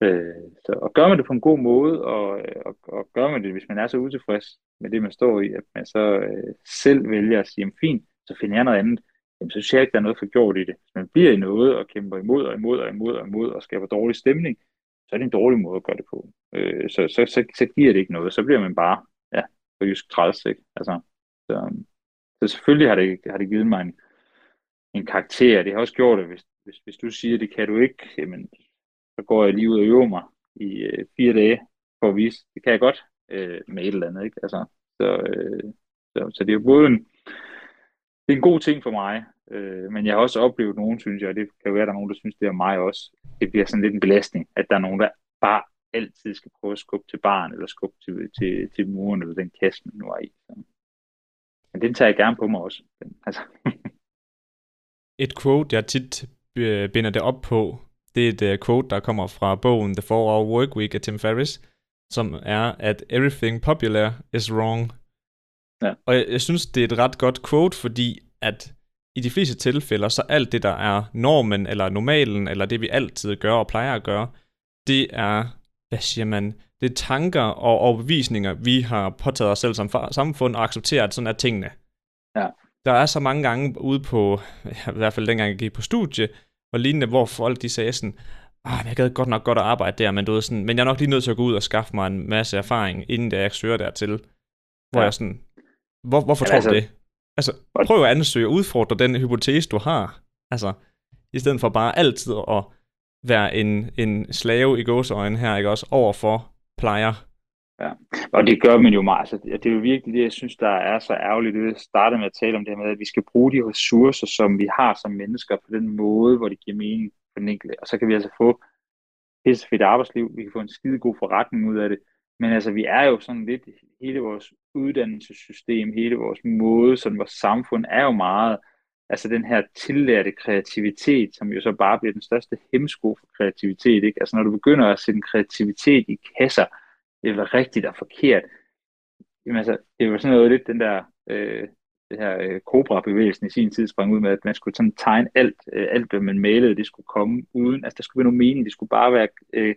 øh, så, og gør man det på en god måde, og, øh, og, og gør man det, hvis man er så utilfreds med det, man står i, at man så øh, selv vælger at sige, fint, så finder jeg noget andet, jamen, så synes jeg ikke, der er noget for gjort i det. Hvis man bliver i noget og kæmper imod og imod og imod og imod og skaber dårlig stemning, så er det en dårlig måde at gøre det på. Øh, så, så, så, så giver det ikke noget. Så bliver man bare, på jysk træls, ikke? Altså, så, så selvfølgelig har det, har det givet mig en, en karakter. Det har også gjort det, hvis, hvis, hvis du siger, det kan du ikke, jamen, så går jeg lige ud og øver mig i øh, fire dage for at vise, det kan jeg godt øh, med et eller andet, ikke? Altså, så, øh, så, så det er jo både en, det er en god ting for mig, øh, men jeg har også oplevet nogen, synes jeg, og det kan være, at der er nogen, der synes, det er mig også, det bliver sådan lidt en belastning, at der er nogen, der bare altid skal prøve at skubbe til barn, eller skubbe til, til, til muren, eller den kasse, man nu er i. Så. Men den tager jeg gerne på mig også. Altså. <laughs> et quote, jeg tit øh, binder det op på, det er et uh, quote, der kommer fra bogen The 4-Hour Work Week af Tim Ferriss, som er, at everything popular is wrong. Ja. Og jeg, jeg synes, det er et ret godt quote, fordi at i de fleste tilfælde, så alt det, der er normen, eller normalen, eller det, vi altid gør og plejer at gøre, det er, hvad siger man, det er tanker og overbevisninger, vi har påtaget os selv som samfund og accepterer, at sådan er tingene. Ja. Der er så mange gange ude på, i hvert fald dengang jeg gik på studie, og lignende, hvor folk de sagde sådan, ah, jeg gad godt nok godt at arbejde der, men, du ved, sådan, men jeg er nok lige nødt til at gå ud og skaffe mig en masse erfaring, inden jeg søger dertil. Hvor ja. jeg sådan, hvor, hvorfor ja, tror altså, du det? Altså, prøv at ansøge og udfordre den hypotese, du har. Altså, i stedet for bare altid at være en, en slave i gåsøjne her, ikke også, overfor plejer. Ja, og det gør man jo meget. Altså, det er jo virkelig det, jeg synes, der er så ærgerligt. Det jeg startede med at tale om det her med, at vi skal bruge de ressourcer, som vi har som mennesker, på den måde, hvor det giver mening for den enkelte. Og så kan vi altså få et fedt arbejdsliv, vi kan få en skide god forretning ud af det. Men altså, vi er jo sådan lidt, hele vores uddannelsessystem, hele vores måde, sådan vores samfund er jo meget, altså den her tillærte kreativitet, som jo så bare bliver den største hemsko for kreativitet, ikke? Altså når du begynder at sætte kreativitet i kasser, det var rigtigt og forkert, jamen altså, det var sådan noget lidt den der, øh, det her øh, Cobra-bevægelsen i sin tid sprang ud med, at man skulle sådan tegne alt, øh, alt hvad man malede, det skulle komme uden, altså der skulle være nogen mening, det skulle bare være øh,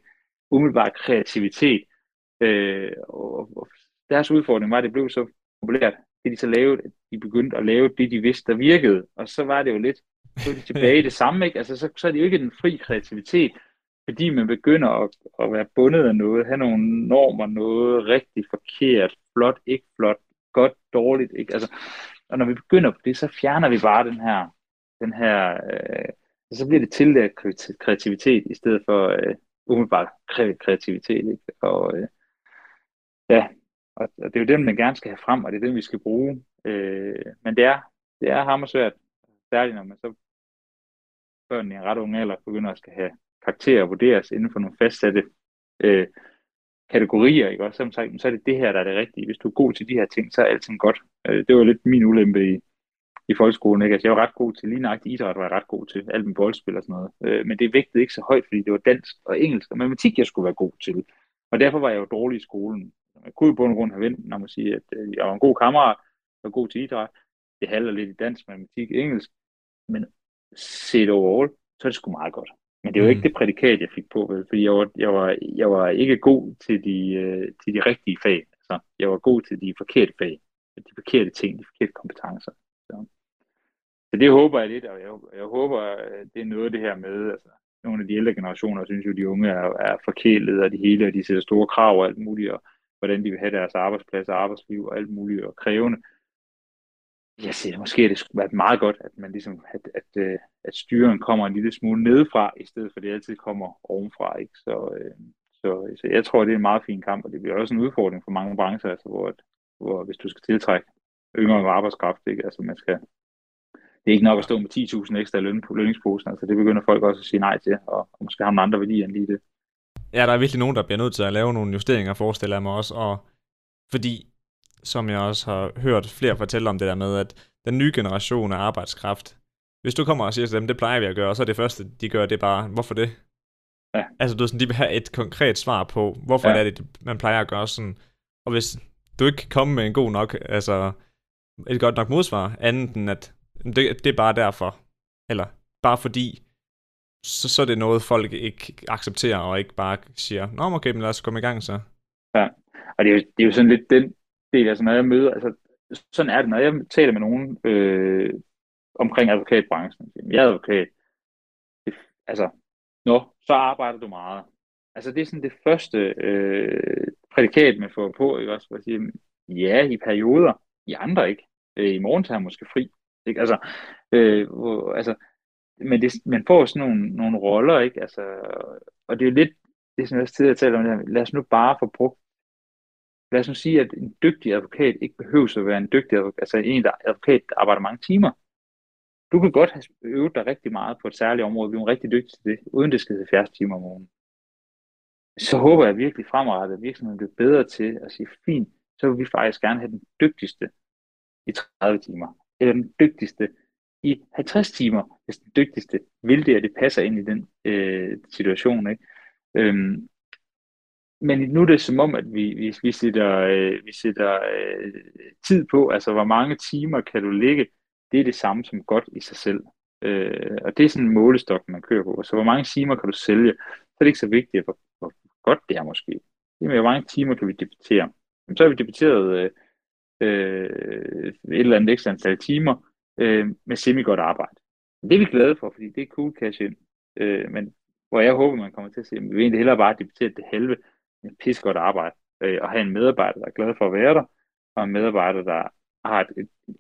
umiddelbart kreativitet. Øh, og, og deres udfordring var, at det blev så populært, det de så lavede, at de begyndte at lave det, de vidste, der virkede. Og så var det jo lidt, så de tilbage i <laughs> det samme, ikke? Altså, så, så er det jo ikke den fri kreativitet, fordi man begynder at, at være bundet af noget, have nogle normer, noget rigtig forkert, flot, ikke flot, godt, dårligt, ikke? Altså, og når vi begynder på det, så fjerner vi bare den her, den her øh, så bliver det til kreativitet i stedet for øh, umiddelbart kreativitet, ikke? Og øh, ja, og, og det er jo dem, man gerne skal have frem, og det er dem, vi skal bruge. Øh, men det er, det er hammersvært, særligt når man så børn i en ret ung alder begynder at skal have karakterer vurderes inden for nogle fastsatte øh, kategorier, ikke? Og som sagt, så er det det her, der er det rigtige. Hvis du er god til de her ting, så er alting godt. Øh, det var lidt min ulempe i, i folkeskolen, ikke? Altså, jeg var ret god til lige nøjagtig idræt, var jeg ret god til, alt med boldspil og sådan noget. Øh, men det vægtede ikke så højt, fordi det var dansk og engelsk og matematik, jeg skulle være god til. Og derfor var jeg jo dårlig i skolen. Jeg kunne jo på en grund have vendt, når man siger, at øh, jeg var en god kammerat, jeg var god til idræt. Det handler lidt i dansk, matematik, engelsk. Men set overall, så er det sgu meget godt. Men det var mm. ikke det prædikat, jeg fik på, vel? fordi jeg var, jeg, var, jeg var ikke god til de, øh, til de rigtige fag. Altså, jeg var god til de forkerte fag, de forkerte ting, de forkerte kompetencer. Så, så det håber jeg lidt, og jeg, jeg håber, det er noget det her med, altså, nogle af de ældre generationer synes jo, de unge er, er forkælet og de hele, og de sætter store krav og alt muligt, og hvordan de vil have deres arbejdsplads og arbejdsliv og alt muligt, og krævende. Jeg siger, måske det skulle være meget godt, at man ligesom, at, at, øh, at styren kommer en lille smule nedefra, i stedet for at det altid kommer ovenfra, ikke? Så, øh, så, så jeg tror, det er en meget fin kamp, og det bliver også en udfordring for mange brancher, altså, hvor, hvor hvis du skal tiltrække yngre arbejdskraft, ikke? Altså, man skal, det er ikke nok at stå med 10.000 ekstra løn på lønningsposen, altså det begynder folk også at sige nej til, og, og måske har man andre værdier end lige det. Ja, der er virkelig nogen, der bliver nødt til at lave nogle justeringer, forestiller jeg mig også, og fordi, som jeg også har hørt flere fortælle om det der med, at den nye generation af arbejdskraft, hvis du kommer og siger til dem, det plejer vi at gøre, så er det første, de gør, det er bare, hvorfor det? Ja. Altså, du, sådan, de vil have et konkret svar på, hvorfor ja. er det, man plejer at gøre sådan. Og hvis du ikke kan komme med en god nok, altså et godt nok modsvar, andet end at det, det er bare derfor, eller bare fordi, så, så er det noget, folk ikke accepterer, og ikke bare siger, nå okay, men lad os komme i gang så. Ja, og det er jo, det er jo sådan lidt den del, altså når jeg møder, altså sådan er det, når jeg taler med nogen øh, omkring advokatbranchen, jeg er advokat, det, altså, nå, så arbejder du meget. Altså det er sådan det første øh, prædikat, man får på, ikke også, for at sige, ja, i perioder, i andre ikke. Øh, I morgen tager jeg måske fri. Ikke? Altså, øh, hvor, altså, men det, man får sådan nogle, nogle roller, ikke? Altså, og det er jo lidt, det er som jeg også tidligere talte om, det her, lad os nu bare få brugt, lad os nu sige, at en dygtig advokat ikke behøver at være en dygtig advokat, altså en der advokat, der arbejder mange timer. Du kan godt have øvet dig rigtig meget på et særligt område, blive rigtig dygtig til det, uden det skal 70 timer om ugen. så håber jeg virkelig fremadrettet, at virksomheden bliver bedre til at sige, fint, så vil vi faktisk gerne have den dygtigste i 30 timer, eller den dygtigste i 50 timer, hvis den dygtigste vil det, og det passer ind i den øh, situation. Ikke? Øhm, men nu er det som om, at vi, vi, vi sætter, øh, vi sætter øh, tid på, altså hvor mange timer kan du ligge, det er det samme som godt i sig selv. Øh, og det er sådan en målestok, man kører på. Så hvor mange timer kan du sælge, så er det ikke så vigtigt, hvor, hvor godt det er måske. Jamen, hvor mange timer kan vi debattere. Så har vi debatteret øh, øh, et eller andet ekstra antal timer øh, med semi-godt arbejde. Det er vi glade for, fordi det er cool cash ind. Øh, men hvor jeg håber, man kommer til at se, at vi vil egentlig hellere bare debattere det halve, med pisse godt arbejde, øh, og have en medarbejder, der er glad for at være der, og en medarbejder, der har et, et,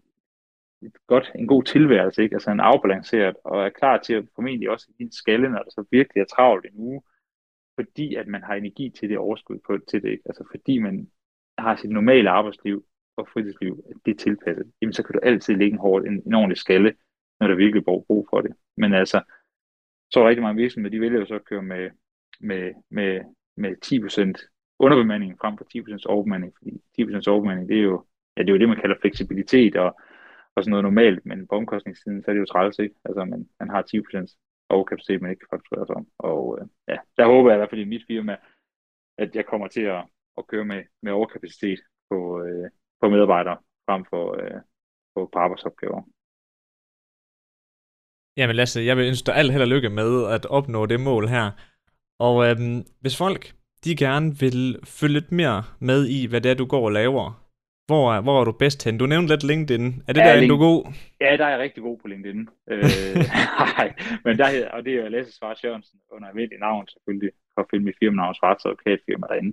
et godt, en god tilværelse, ikke? altså en afbalanceret, og er klar til at formentlig også give en skalle, når der så virkelig er travlt en uge, fordi at man har energi til det overskud på, til det, ikke? altså fordi man har sit normale arbejdsliv og fritidsliv, det er tilpasset, jamen så kan du altid lægge en, hård, en, en ordentlig skalle, når der virkelig er brug for det. Men altså, så er rigtig mange virksomheder, de vælger jo så at køre med, med, med, med 10% underbemanding frem for 10% overbemanding, fordi 10% overbemanding, det er jo, ja, det er jo det, man kalder fleksibilitet og, og sådan noget normalt, men på omkostningssiden, så er det jo træls, ikke? Altså, man, man har 10% overkapacitet, man ikke kan fakturere sig om. Og øh, ja, der håber jeg i hvert fald i mit firma, at jeg kommer til at, at køre med, med overkapacitet på, øh, på medarbejdere frem for øh, på, på arbejdsopgaver. Jamen Lasse, jeg vil ønske dig alt held og lykke med at opnå det mål her. Og øhm, hvis folk de gerne vil følge lidt mere med i, hvad det er, du går og laver, hvor er, hvor er du bedst hen? Du nævnte lidt LinkedIn. Er det ja, der, link- du er god? Ja, der er jeg rigtig god på LinkedIn. øh, <laughs> nej, men der, og det er Lasse Svart Jørgensen under almindelig navn selvfølgelig, for at finde mit firmanavn Svarts advokatfirma derinde.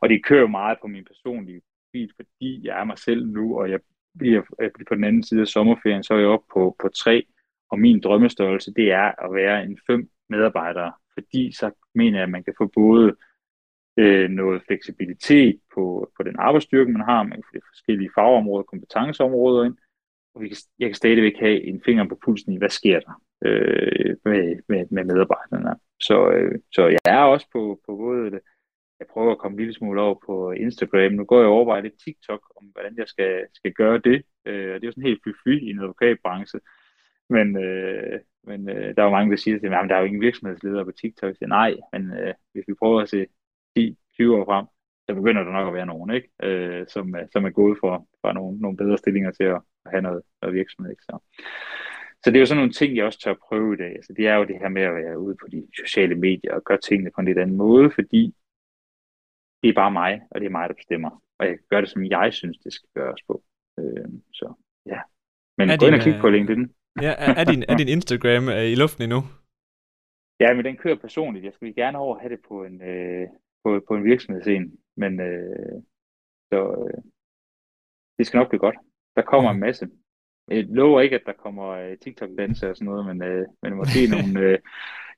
Og det kører jo meget på min personlige bil, fordi jeg er mig selv nu, og jeg bliver, jeg bliver på den anden side af sommerferien, så er jeg oppe på, på tre, og min drømmestørrelse, det er at være en fem medarbejdere, fordi så mener jeg, at man kan få både øh, noget fleksibilitet på, på den arbejdsstyrke, man har, man kan få de forskellige fagområder, kompetenceområder ind, og vi kan, jeg kan stadigvæk have en finger på pulsen i, hvad sker der øh, med, med, med medarbejderne. Så, øh, så jeg er også på, på både jeg prøver at komme en lille smule over på Instagram. Nu går jeg over lidt TikTok, om hvordan jeg skal, skal gøre det. Øh, det er jo sådan helt fy i en advokatbranche. Men, øh, men øh, der er jo mange, der siger til mig, at der er jo ingen virksomhedsledere på TikTok. Jeg siger, nej, men øh, hvis vi prøver at se 10-20 år frem, så begynder der nok at være nogen, ikke? Øh, som, øh, som er gået for, for nogle, nogle bedre stillinger til at, at have noget, noget virksomhed. Ikke? Så. så det er jo sådan nogle ting, jeg også tør at prøve i dag. Altså, det er jo det her med at være ude på de sociale medier og gøre tingene på en lidt anden måde, fordi det er bare mig, og det er mig, der bestemmer. Og jeg gør det, som jeg synes, det skal gøres på. Øh, så ja. Men er gå ind og kig på øh, LinkedIn. Ja, er, er, din, er din Instagram øh, i luften endnu? Ja, men den kører personligt. Jeg skulle gerne over have det på en, øh, på, på en virksomhedsscene. Men øh, så øh, det skal nok blive godt. Der kommer en masse. Jeg lover ikke, at der kommer øh, TikTok-danser og sådan noget, men, øh, men måske <laughs> nogle, øh,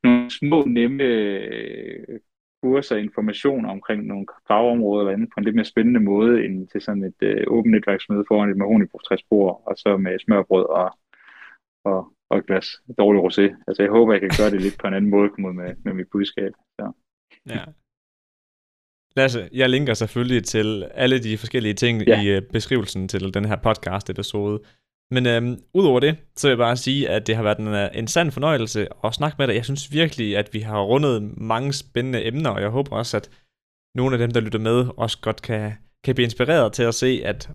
nogle små, nemme øh, kurser og informationer omkring nogle fagområder eller andet på en lidt mere spændende måde end til sådan et øh, åbent netværksmøde foran et bord, og så med smørbrød og, og, og et glas dårlig rosé. Altså jeg håber, jeg kan gøre det lidt på en anden måde komme med, med mit budskab. Så. Ja. Lasse, jeg linker selvfølgelig til alle de forskellige ting ja. i uh, beskrivelsen til den her podcast episode. Men øhm, udover det, så vil jeg bare sige, at det har været en, øh, en sand fornøjelse at snakke med dig. Jeg synes virkelig, at vi har rundet mange spændende emner, og jeg håber også, at nogle af dem, der lytter med, også godt kan, kan blive inspireret til at se, at,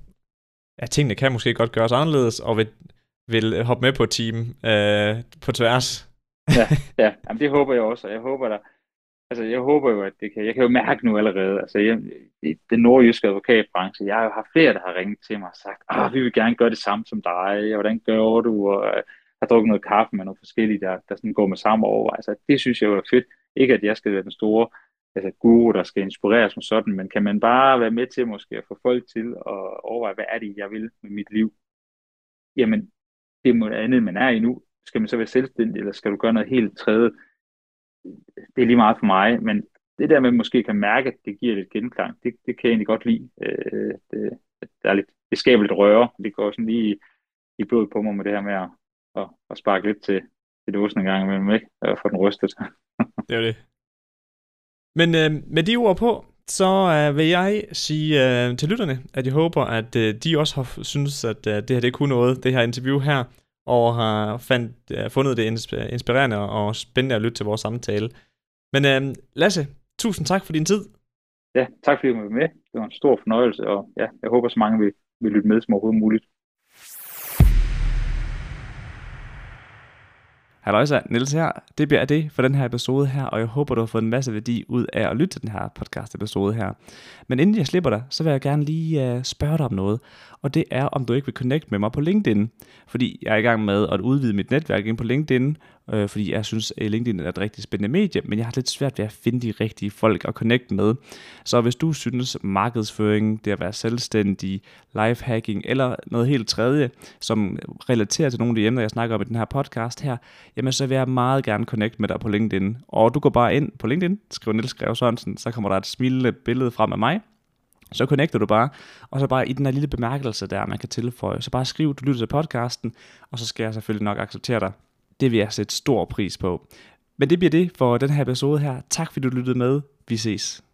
at tingene kan måske godt gøres anderledes, og vil, vil hoppe med på et team øh, på tværs. ja, <laughs> ja. Jamen, det håber jeg også, og jeg håber, der, altså, jeg håber jo, at det kan, jeg kan jo mærke nu allerede, altså, jeg, den nordjyske advokatbranche, jeg har jo haft flere, der har ringet til mig og sagt, ah, vi vil gerne gøre det samme som dig, og hvordan gør du, og øh, har drukket noget kaffe med nogle forskellige, der, der sådan går med samme overvejelser. Altså, det synes jeg jo er fedt. Ikke at jeg skal være den store altså guru, der skal inspirere som sådan, men kan man bare være med til måske at få folk til at overveje, hvad er det, jeg vil med mit liv? Jamen, det er noget andet, man er i nu. Skal man så være selvstændig, eller skal du gøre noget helt tredje? Det er lige meget for mig, men det der med, at man måske kan mærke, at det giver lidt genklang, det, det kan jeg egentlig godt lide. Øh, det, der er lidt, det skaber lidt røre. Det går sådan lige i, i blodet på mig med det her med at, at, at sparke lidt til, til dåsen en gang imellem, ikke? Og få den rystet. <laughs> det er det. Men øh, med de ord på, så øh, vil jeg sige øh, til lytterne, at jeg håber, at øh, de også har synes, at øh, det her det kunne noget, det her interview her, og har fandt, øh, fundet det inspirerende og spændende at lytte til vores samtale. Men øh, Lasse, tusind tak for din tid. Ja, tak fordi du var med. Det var en stor fornøjelse, og ja, jeg håber så mange vil, vil lytte med som overhovedet muligt. Halløjsa, Niels her. Det bliver det for den her episode her, og jeg håber, du har fået en masse værdi ud af at lytte til den her podcast episode her. Men inden jeg slipper dig, så vil jeg gerne lige uh, spørge dig om noget, og det er, om du ikke vil connect med mig på LinkedIn. Fordi jeg er i gang med at udvide mit netværk ind på LinkedIn, øh, fordi jeg synes, at LinkedIn er et rigtig spændende medie, men jeg har lidt svært ved at finde de rigtige folk at connect med. Så hvis du synes, markedsføring, det at være selvstændig, lifehacking eller noget helt tredje, som relaterer til nogle af de emner, jeg snakker om i den her podcast her, jamen så vil jeg meget gerne connect med dig på LinkedIn. Og du går bare ind på LinkedIn, skriver Niels Greve Sørensen, så kommer der et smilende billede frem af mig, så connecter du bare, og så bare i den her lille bemærkelse der, man kan tilføje, så bare skriv, du lytter til podcasten, og så skal jeg selvfølgelig nok acceptere dig. Det vil jeg sætte stor pris på. Men det bliver det for den her episode her. Tak fordi du lyttede med. Vi ses.